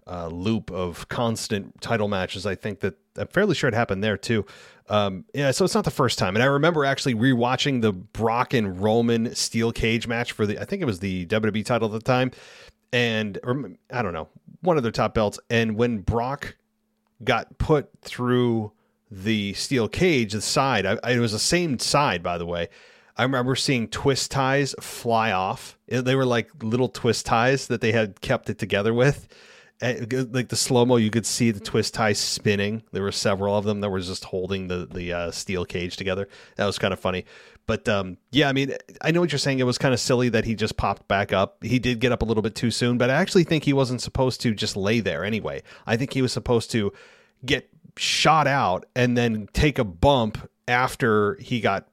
uh, loop of constant title matches. I think that I'm fairly sure it happened there too. Um, yeah, so it's not the first time. And I remember actually rewatching the Brock and Roman steel cage match for the I think it was the WWE title at the time, and or I don't know one of their top belts. And when Brock got put through the steel cage, the side. I, it was the same side, by the way. I remember seeing twist ties fly off. They were like little twist ties that they had kept it together with. And, like the slow mo, you could see the twist ties spinning. There were several of them that were just holding the the uh, steel cage together. That was kind of funny. But um, yeah, I mean, I know what you're saying. It was kind of silly that he just popped back up. He did get up a little bit too soon, but I actually think he wasn't supposed to just lay there anyway. I think he was supposed to get shot out and then take a bump after he got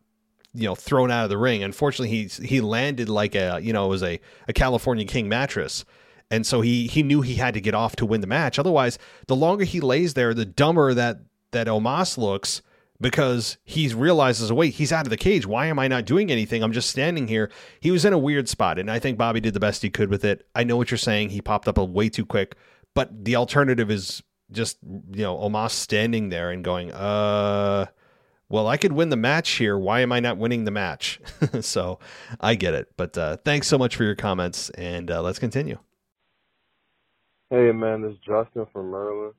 you know thrown out of the ring. Unfortunately, he he landed like a you know it was a, a California King mattress. And so he he knew he had to get off to win the match. Otherwise, the longer he lays there, the dumber that that Omos looks because he realizes, wait, he's out of the cage. Why am I not doing anything? I'm just standing here. He was in a weird spot, and I think Bobby did the best he could with it. I know what you're saying. He popped up way too quick, but the alternative is just you know Omos standing there and going, uh well, I could win the match here. Why am I not winning the match? so I get it. But uh, thanks so much for your comments, and uh, let's continue. Hey man, this is Justin from Maryland.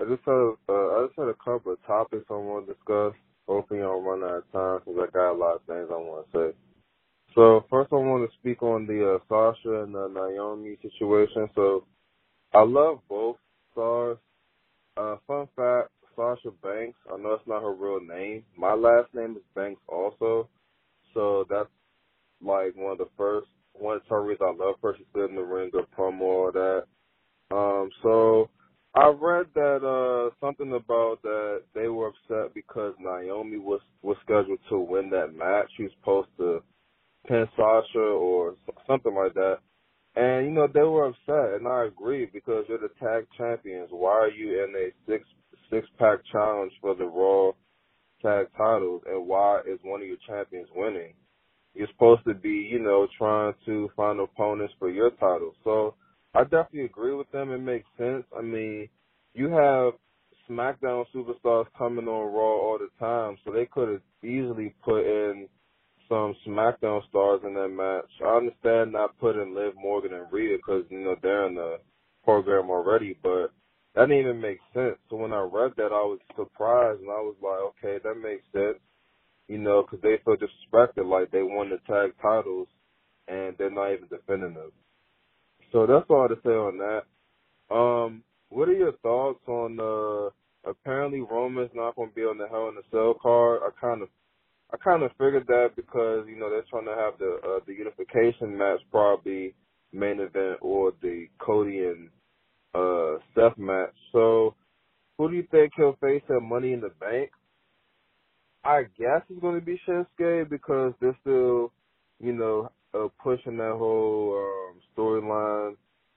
I just had a, uh, I just had a couple of topics I want to discuss. Hoping y'all run out of time because I got a lot of things I want to say. So first, I want to speak on the uh, Sasha and the Naomi situation. So I love both stars. Uh, fun fact: Sasha Banks. I know it's not her real name. My last name is Banks also. So that's like one of the first one of the reasons I love her. She's good in the ring, good promo, all that. Um, so I read that uh something about that they were upset because Naomi was was scheduled to win that match. She was supposed to pin Sasha or something like that. And you know they were upset, and I agree because you're the tag champions. Why are you in a six six pack challenge for the Raw tag titles, and why is one of your champions winning? You're supposed to be, you know, trying to find opponents for your title. So I definitely agree with them. It makes sense. I mean, you have SmackDown superstars coming on Raw all the time, so they could have easily put in some SmackDown stars in that match. I understand not putting Liv Morgan and Rhea because you know they're in the program already, but that didn't even make sense. So when I read that, I was surprised and I was like, okay, that makes sense. You know, because they feel disrespected, like they won the tag titles and they're not even defending them. So that's all to say on that. Um, what are your thoughts on uh apparently Roman's not to be on the Hell in a Cell card? I kind of I kind of figured that because you know they're trying to have the uh, the unification match probably main event or the Cody and uh Seth match. So who do you think he'll face at Money in the Bank? I guess it's going to be Shinsuke because they're still, you know, pushing that whole um, storyline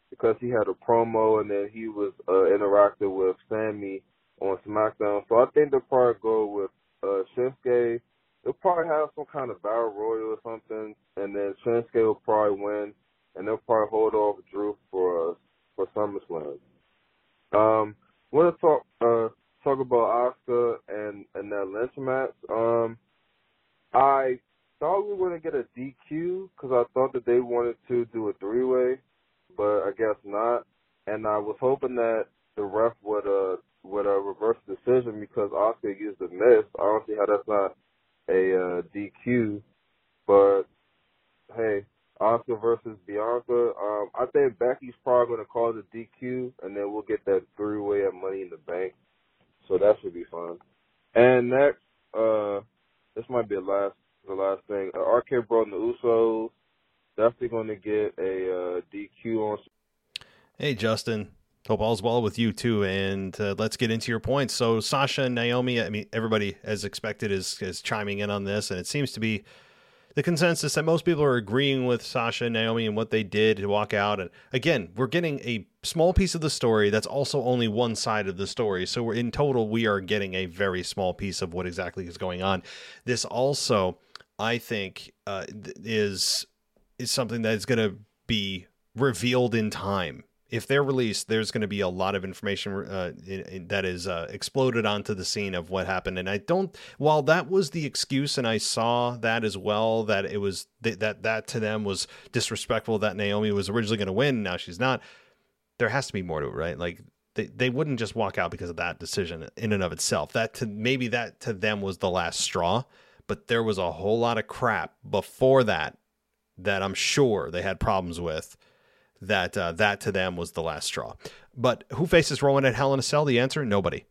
because he had a promo and then he was uh, interacting with Sami on SmackDown. So I think they'll probably go with uh, Shinsuke. They'll probably have some kind of battle royal or something, and then Shinsuke will probably win, and they'll probably hold off Drew for uh, for SummerSlam. Um, want to talk uh talk about Asuka and and that Lynch match. Um, I thought we were gonna get a DQ because I thought that they wanted to do a three way, but I guess not. And I was hoping that the ref would uh would uh, reverse decision because Asuka used the mist. I don't see how that's not a uh, DQ, but hey, Asuka versus Bianca. Um, I think Becky's probably going to call the DQ, and then we'll get that three way of Money in the Bank. So that should be fun. And next, uh, this might be the last the last thing. Uh, RK Bro and the Usos definitely going to get a uh, DQ on. Hey, Justin. Hope all's well with you too, and uh, let's get into your points. So Sasha and Naomi, I mean, everybody as expected is is chiming in on this, and it seems to be the consensus that most people are agreeing with Sasha and Naomi and what they did to walk out. And again, we're getting a small piece of the story that's also only one side of the story. So we're in total, we are getting a very small piece of what exactly is going on. This also, I think, uh, is is something that is going to be revealed in time if they're released, there's going to be a lot of information uh, in, in, that is uh, exploded onto the scene of what happened. And I don't, while that was the excuse, and I saw that as well, that it was th- that that to them was disrespectful that Naomi was originally going to win. Now she's not. There has to be more to it, right? Like they they wouldn't just walk out because of that decision in and of itself. That to maybe that to them was the last straw, but there was a whole lot of crap before that that I'm sure they had problems with. That uh, that to them was the last straw. But who faces Roman at Hell in a Cell? The answer: nobody.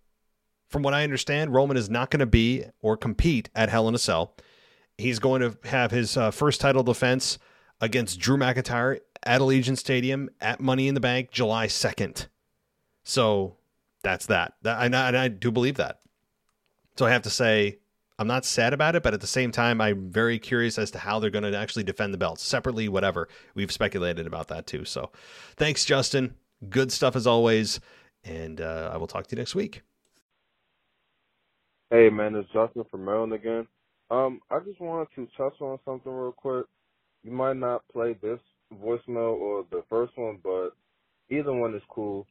From what I understand, Roman is not going to be or compete at Hell in a Cell. He's going to have his uh, first title defense against Drew McIntyre at Allegiant Stadium at Money in the Bank July 2nd. So that's that. that and, I, and I do believe that. So I have to say, I'm not sad about it, but at the same time, I'm very curious as to how they're going to actually defend the belts separately, whatever. We've speculated about that too. So thanks, Justin. Good stuff as always. And uh, I will talk to you next week. Hey, man, it's Justin from Maryland again. Um, I just wanted to touch on something real quick. You might not play this voicemail or the first one, but either one is cool.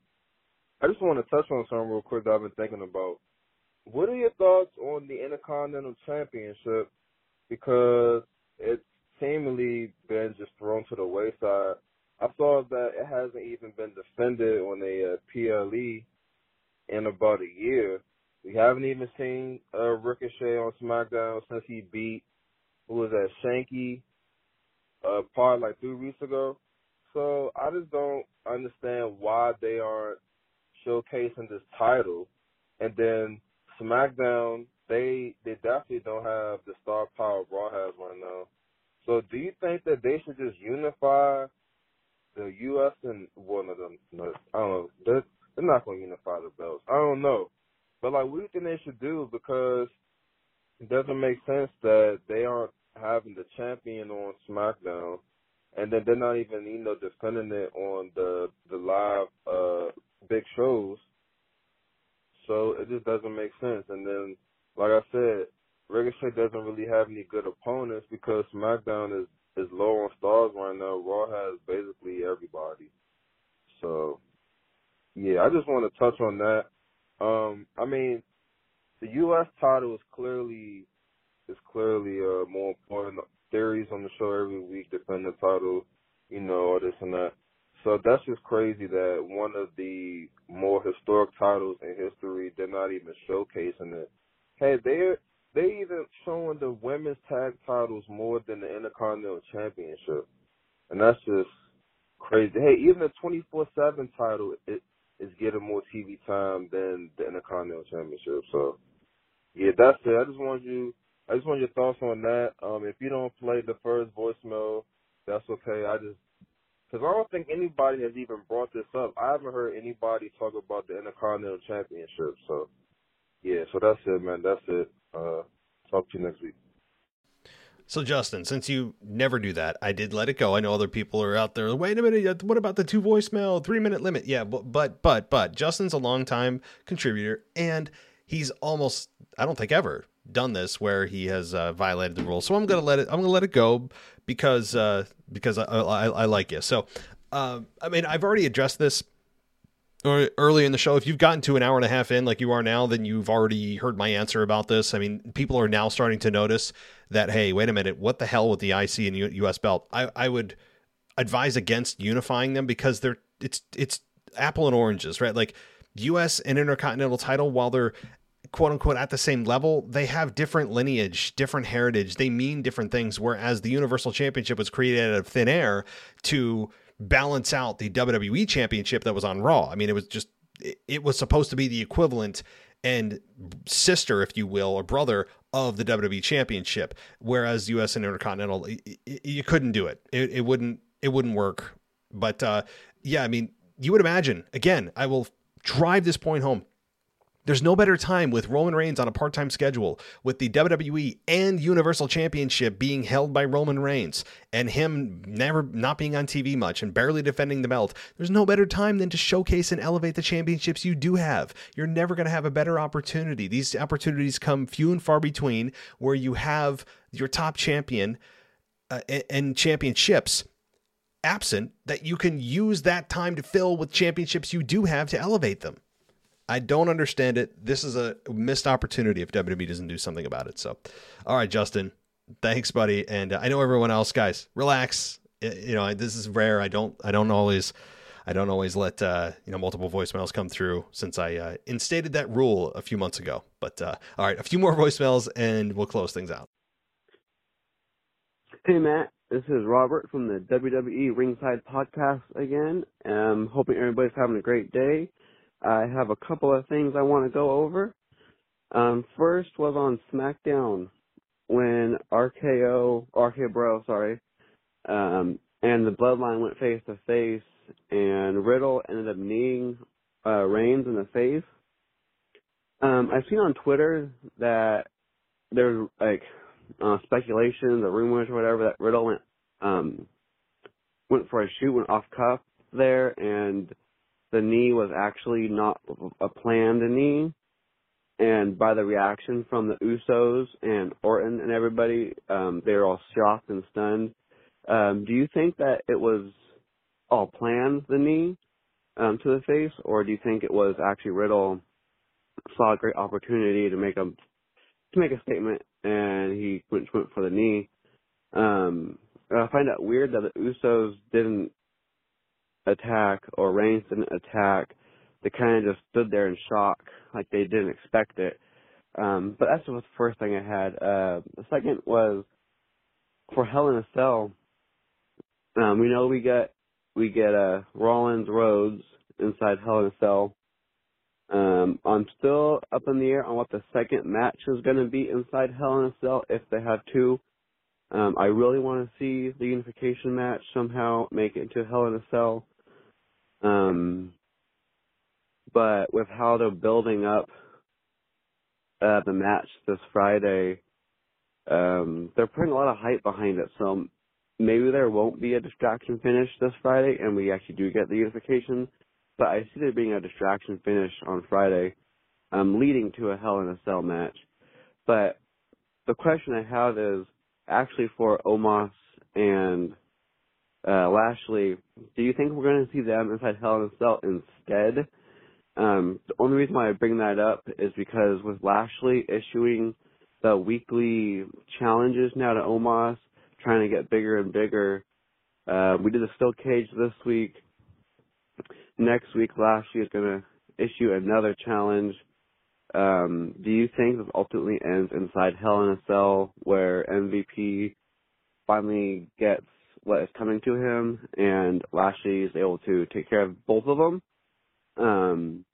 I just want to touch on something real quick that I've been thinking about. What are your thoughts on the Intercontinental Championship? Because it's seemingly been just thrown to the wayside. I saw that it hasn't even been defended on a uh, PLE in about a year. We haven't even seen uh, Ricochet on SmackDown since he beat who was that Shanky uh part like three weeks ago. So I just don't understand why they aren't showcasing this title. And then SmackDown, they they definitely don't have the star power Raw has right now. So do you think that they should just unify the U.S. and one of them? I don't know. They're, they're not going to unify the belts. I don't know. But like, what do you think they should do? Because it doesn't make sense that they aren't having the champion on SmackDown, and then they're not even you know defending it on the the live uh big shows. So it just doesn't make sense. And then, like I said, Ricochet doesn't really have any good opponents because SmackDown is is low on stars right now. Raw has basically everybody. So yeah, I just want to touch on that. Um, I mean, the U.S. title is clearly is clearly uh, more important. Theory's on the show every week defend the title, you know, or this and that. So that's just crazy that one of the more historic titles in history, they're not even showcasing it. Hey, they're they even showing the women's tag titles more than the Intercontinental Championship, and that's just crazy. Hey, even the twenty four seven title it is getting more TV time than the Intercontinental Championship. So yeah, that's it. I just want you I just want your thoughts on that. Um, if you don't play the first voicemail, that's okay. I just because I don't think anybody has even brought this up. I haven't heard anybody talk about the Intercontinental Championship. So yeah, so that's it, man. That's it. Uh, talk to you next week. So Justin, since you never do that, I did let it go. I know other people are out there. Wait a minute, what about the two voicemail three minute limit? Yeah, but but but but Justin's a long time contributor, and he's almost I don't think ever done this where he has uh, violated the rules. So I'm gonna let it. I'm gonna let it go because uh, because I, I, I like you. So uh, I mean I've already addressed this early in the show. If you've gotten to an hour and a half in, like you are now, then you've already heard my answer about this. I mean, people are now starting to notice that hey, wait a minute, what the hell with the IC and U- US belt? I I would advise against unifying them because they're it's it's apple and oranges, right? Like US and Intercontinental title, while they're quote unquote at the same level, they have different lineage, different heritage. They mean different things. Whereas the Universal Championship was created out of thin air to balance out the WWE Championship that was on Raw. I mean, it was just, it was supposed to be the equivalent and sister, if you will, or brother of the WWE Championship. Whereas US and Intercontinental, you couldn't do it. It, it wouldn't, it wouldn't work. But uh, yeah, I mean, you would imagine, again, I will drive this point home there's no better time with Roman Reigns on a part time schedule, with the WWE and Universal Championship being held by Roman Reigns, and him never not being on TV much and barely defending the belt. There's no better time than to showcase and elevate the championships you do have. You're never going to have a better opportunity. These opportunities come few and far between where you have your top champion uh, and championships absent that you can use that time to fill with championships you do have to elevate them. I don't understand it. This is a missed opportunity if WWE doesn't do something about it. So, all right, Justin, thanks, buddy. And uh, I know everyone else, guys, relax. You know, this is rare. I don't, I don't always, I don't always let uh, you know multiple voicemails come through since I uh, instated that rule a few months ago. But uh, all right, a few more voicemails and we'll close things out. Hey Matt, this is Robert from the WWE Ringside Podcast again. I'm hoping everybody's having a great day. I have a couple of things I want to go over. Um, first was on SmackDown when RKO, RK Bro, sorry, um, and the Bloodline went face to face, and Riddle ended up kneeing uh, Reigns in the face. Um, I've seen on Twitter that there's like uh, speculations or rumors or whatever that Riddle went um, went for a shoot, went off cuff there, and the knee was actually not a planned knee and by the reaction from the Usos and Orton and everybody, um, they were all shocked and stunned. Um, do you think that it was all planned, the knee um, to the face, or do you think it was actually Riddle saw a great opportunity to make a to make a statement and he went went for the knee? Um, I find it weird that the Usos didn't attack or Reigns didn't attack they kind of just stood there in shock, like they didn't expect it. Um, but that's the first thing I had. Uh, the second was for Hell in a Cell. Um, we know we get we get uh, Rollins Rhodes inside Hell in a Cell. Um, I'm still up in the air on what the second match is going to be inside Hell in a Cell if they have two. Um, I really want to see the unification match somehow make it into Hell in a Cell. Um, but with how they're building up uh, the match this Friday, um, they're putting a lot of hype behind it. So maybe there won't be a distraction finish this Friday, and we actually do get the unification. But I see there being a distraction finish on Friday, um, leading to a Hell in a Cell match. But the question I have is actually for Omos and uh, Lashley. Do you think we're going to see them inside Hell in a Cell instead? Um, the only reason why I bring that up is because with Lashley issuing the weekly challenges now to Omos, trying to get bigger and bigger. Uh, we did a steel cage this week. Next week, Lashley is going to issue another challenge. Um, do you think this ultimately ends inside Hell in a Cell, where MVP finally gets what is coming to him, and Lashley is able to take care of both of them? Um,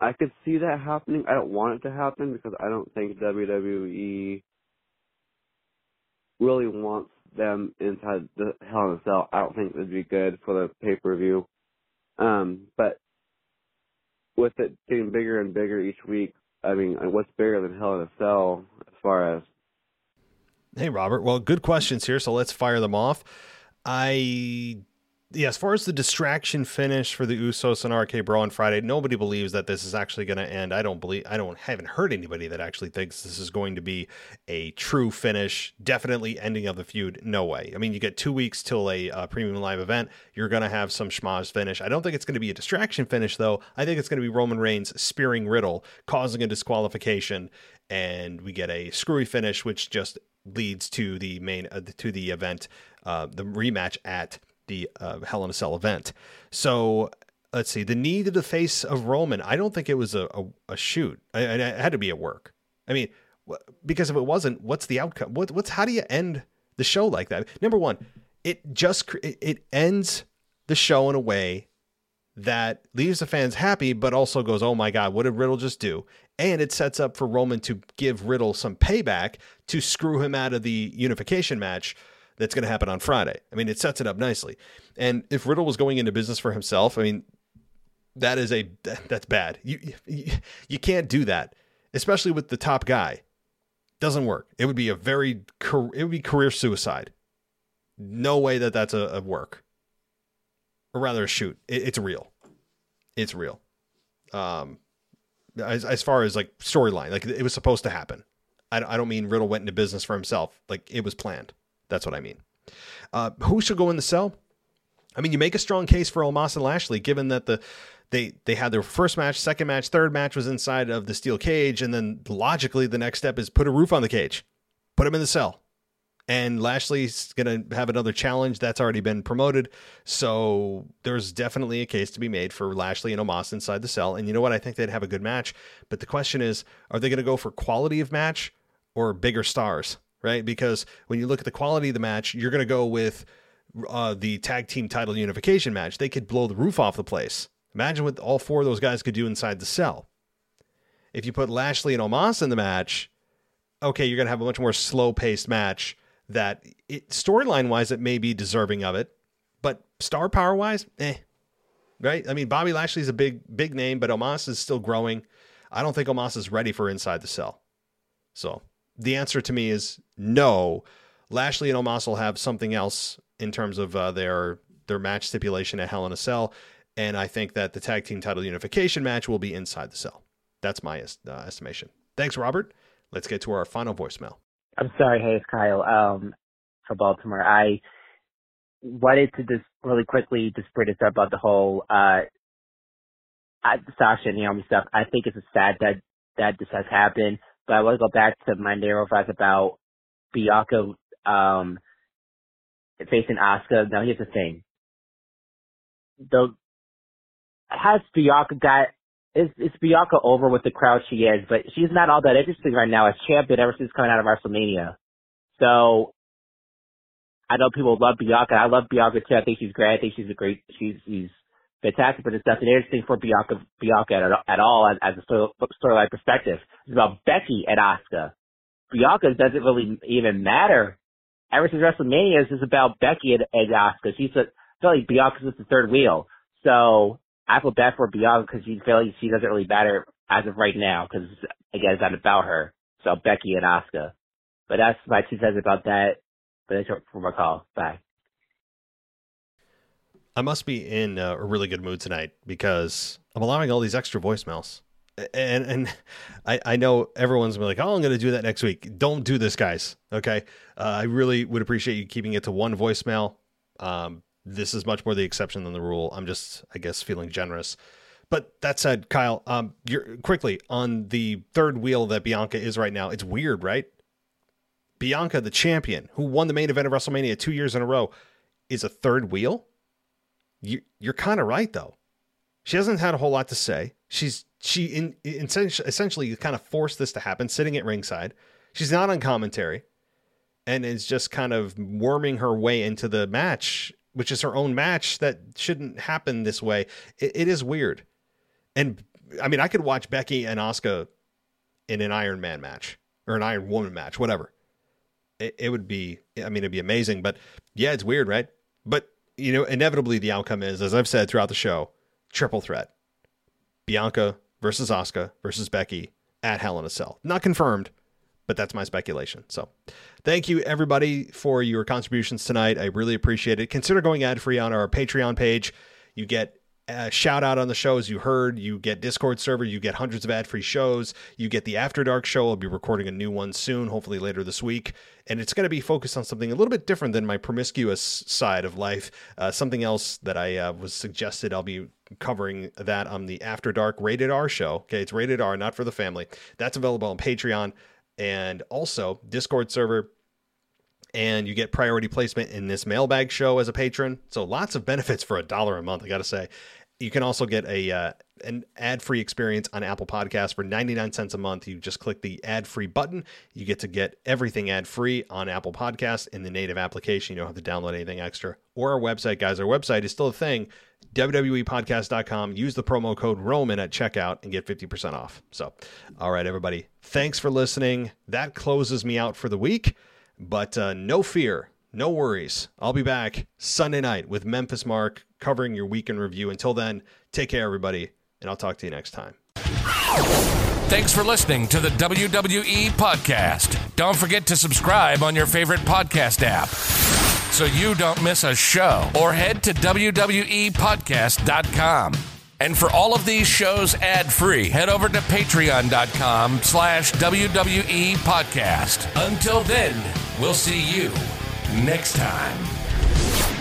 I could see that happening. I don't want it to happen because I don't think WWE really wants them inside the Hell in a Cell. I don't think it'd be good for the pay per view. Um, but with it getting bigger and bigger each week, I mean, what's bigger than Hell in a Cell as far as? Hey, Robert. Well, good questions here, so let's fire them off. I yeah, as far as the distraction finish for the Usos and RK Bro on Friday, nobody believes that this is actually going to end. I don't believe, I don't haven't heard anybody that actually thinks this is going to be a true finish, definitely ending of the feud. No way. I mean, you get two weeks till a uh, premium live event. You're going to have some schmaz finish. I don't think it's going to be a distraction finish though. I think it's going to be Roman Reigns spearing Riddle, causing a disqualification, and we get a screwy finish, which just leads to the main uh, to the event, uh, the rematch at the uh, Hell in a Cell event. So let's see, the knee to the face of Roman. I don't think it was a, a, a shoot. I, it had to be a work. I mean, because if it wasn't, what's the outcome? What, what's how do you end the show like that? Number one, it just it ends the show in a way that leaves the fans happy, but also goes, "Oh my God, what did Riddle just do?" And it sets up for Roman to give Riddle some payback to screw him out of the unification match that's going to happen on Friday. I mean, it sets it up nicely. And if Riddle was going into business for himself, I mean, that is a that's bad. You you, you can't do that, especially with the top guy. Doesn't work. It would be a very it would be career suicide. No way that that's a, a work, or rather a shoot. It, it's real. It's real. Um, as as far as like storyline, like it was supposed to happen. I I don't mean Riddle went into business for himself. Like it was planned. That's what I mean. Uh, who should go in the cell? I mean, you make a strong case for Omos and Lashley, given that the they they had their first match, second match, third match was inside of the steel cage, and then logically the next step is put a roof on the cage, put them in the cell, And Lashley's going to have another challenge that's already been promoted. So there's definitely a case to be made for Lashley and Omos inside the cell. And you know what? I think they'd have a good match. But the question is are they going to go for quality of match or bigger stars? Right? Because when you look at the quality of the match, you're going to go with uh, the tag team title unification match. They could blow the roof off the place. Imagine what all four of those guys could do inside the cell. If you put Lashley and Omos in the match, okay, you're going to have a much more slow paced match that storyline wise, it may be deserving of it, but star power wise, eh. Right? I mean, Bobby Lashley's a big, big name, but Omos is still growing. I don't think Omos is ready for inside the cell. So the answer to me is no. Lashley and Omos will have something else in terms of uh, their their match stipulation at Hell in a Cell, and I think that the tag team title unification match will be inside the cell. That's my uh, estimation. Thanks, Robert. Let's get to our final voicemail. I'm sorry, hey, it's Kyle um, for Baltimore. I wanted to just really quickly just bring this up about the whole uh, Sasha and Naomi stuff. I think it's a sad that that this has happened, but I want to go back to my narrow fact about Bianca um, facing Asuka. Now here's the thing: the has Bianca got is is Bianca over with the crowd she is, but she's not all that interesting right now as champion ever since coming out of WrestleMania. So I know people love Bianca. I love Bianca too. I think she's great. I think she's a great. She's she's fantastic, but it's nothing interesting for Bianca Bianca at, at all as, as a storyline perspective. It's about Becky and Asuka. Bianca doesn't really even matter. Ever since WrestleMania, it's just about Becky and, and Asuka. She's a, I feel like Bianca's just the third wheel. So I feel bad for Bianca because she feel like she doesn't really matter as of right now because again it's not about her. So Becky and Asuka. But that's my two cents about that. But that's for my call. Bye. I must be in a really good mood tonight because I'm allowing all these extra voicemails. And and I, I know everyone's gonna be like, oh, I'm going to do that next week. Don't do this, guys. Okay. Uh, I really would appreciate you keeping it to one voicemail. Um, this is much more the exception than the rule. I'm just, I guess, feeling generous. But that said, Kyle, um, you're quickly on the third wheel that Bianca is right now. It's weird, right? Bianca, the champion, who won the main event of WrestleMania two years in a row, is a third wheel. You, you're kind of right, though. She hasn't had a whole lot to say. She's she in, in essentially kind of forced this to happen, sitting at ringside. She's not on commentary, and is just kind of worming her way into the match which is her own match that shouldn't happen this way. it, it is weird. And I mean, I could watch Becky and Asuka in an Iron Man match or an Iron Woman match, whatever. It, it would be, I mean, it'd be amazing. But yeah, it's weird, right? But, you know, inevitably the outcome is, as I've said throughout the show, triple threat Bianca versus Asuka versus Becky at Hell in a Cell. Not confirmed, but that's my speculation. So thank you everybody for your contributions tonight. I really appreciate it. Consider going ad free on our Patreon page. You get a shout out on the show as you heard. You get Discord server. You get hundreds of ad free shows. You get the After Dark show. I'll be recording a new one soon, hopefully later this week. And it's going to be focused on something a little bit different than my promiscuous side of life. Uh, something else that I uh, was suggested. I'll be covering that on the After Dark rated R show. Okay, it's rated R, not for the family. That's available on Patreon and also Discord server. And you get priority placement in this mailbag show as a patron. So lots of benefits for a dollar a month, I got to say. You can also get a uh, an ad-free experience on Apple Podcasts for 99 cents a month. You just click the ad-free button. You get to get everything ad-free on Apple Podcasts in the native application. You don't have to download anything extra. Or our website, guys. Our website is still a thing. WWEpodcast.com. Use the promo code Roman at checkout and get 50% off. So, all right, everybody. Thanks for listening. That closes me out for the week. But uh, no fear, no worries. I'll be back Sunday night with Memphis Mark covering your weekend review. Until then, take care, everybody, and I'll talk to you next time. Thanks for listening to the WWE Podcast. Don't forget to subscribe on your favorite podcast app so you don't miss a show or head to WWEpodcast.com. And for all of these shows ad-free, head over to patreon.com slash WWE Podcast. Until then, we'll see you next time.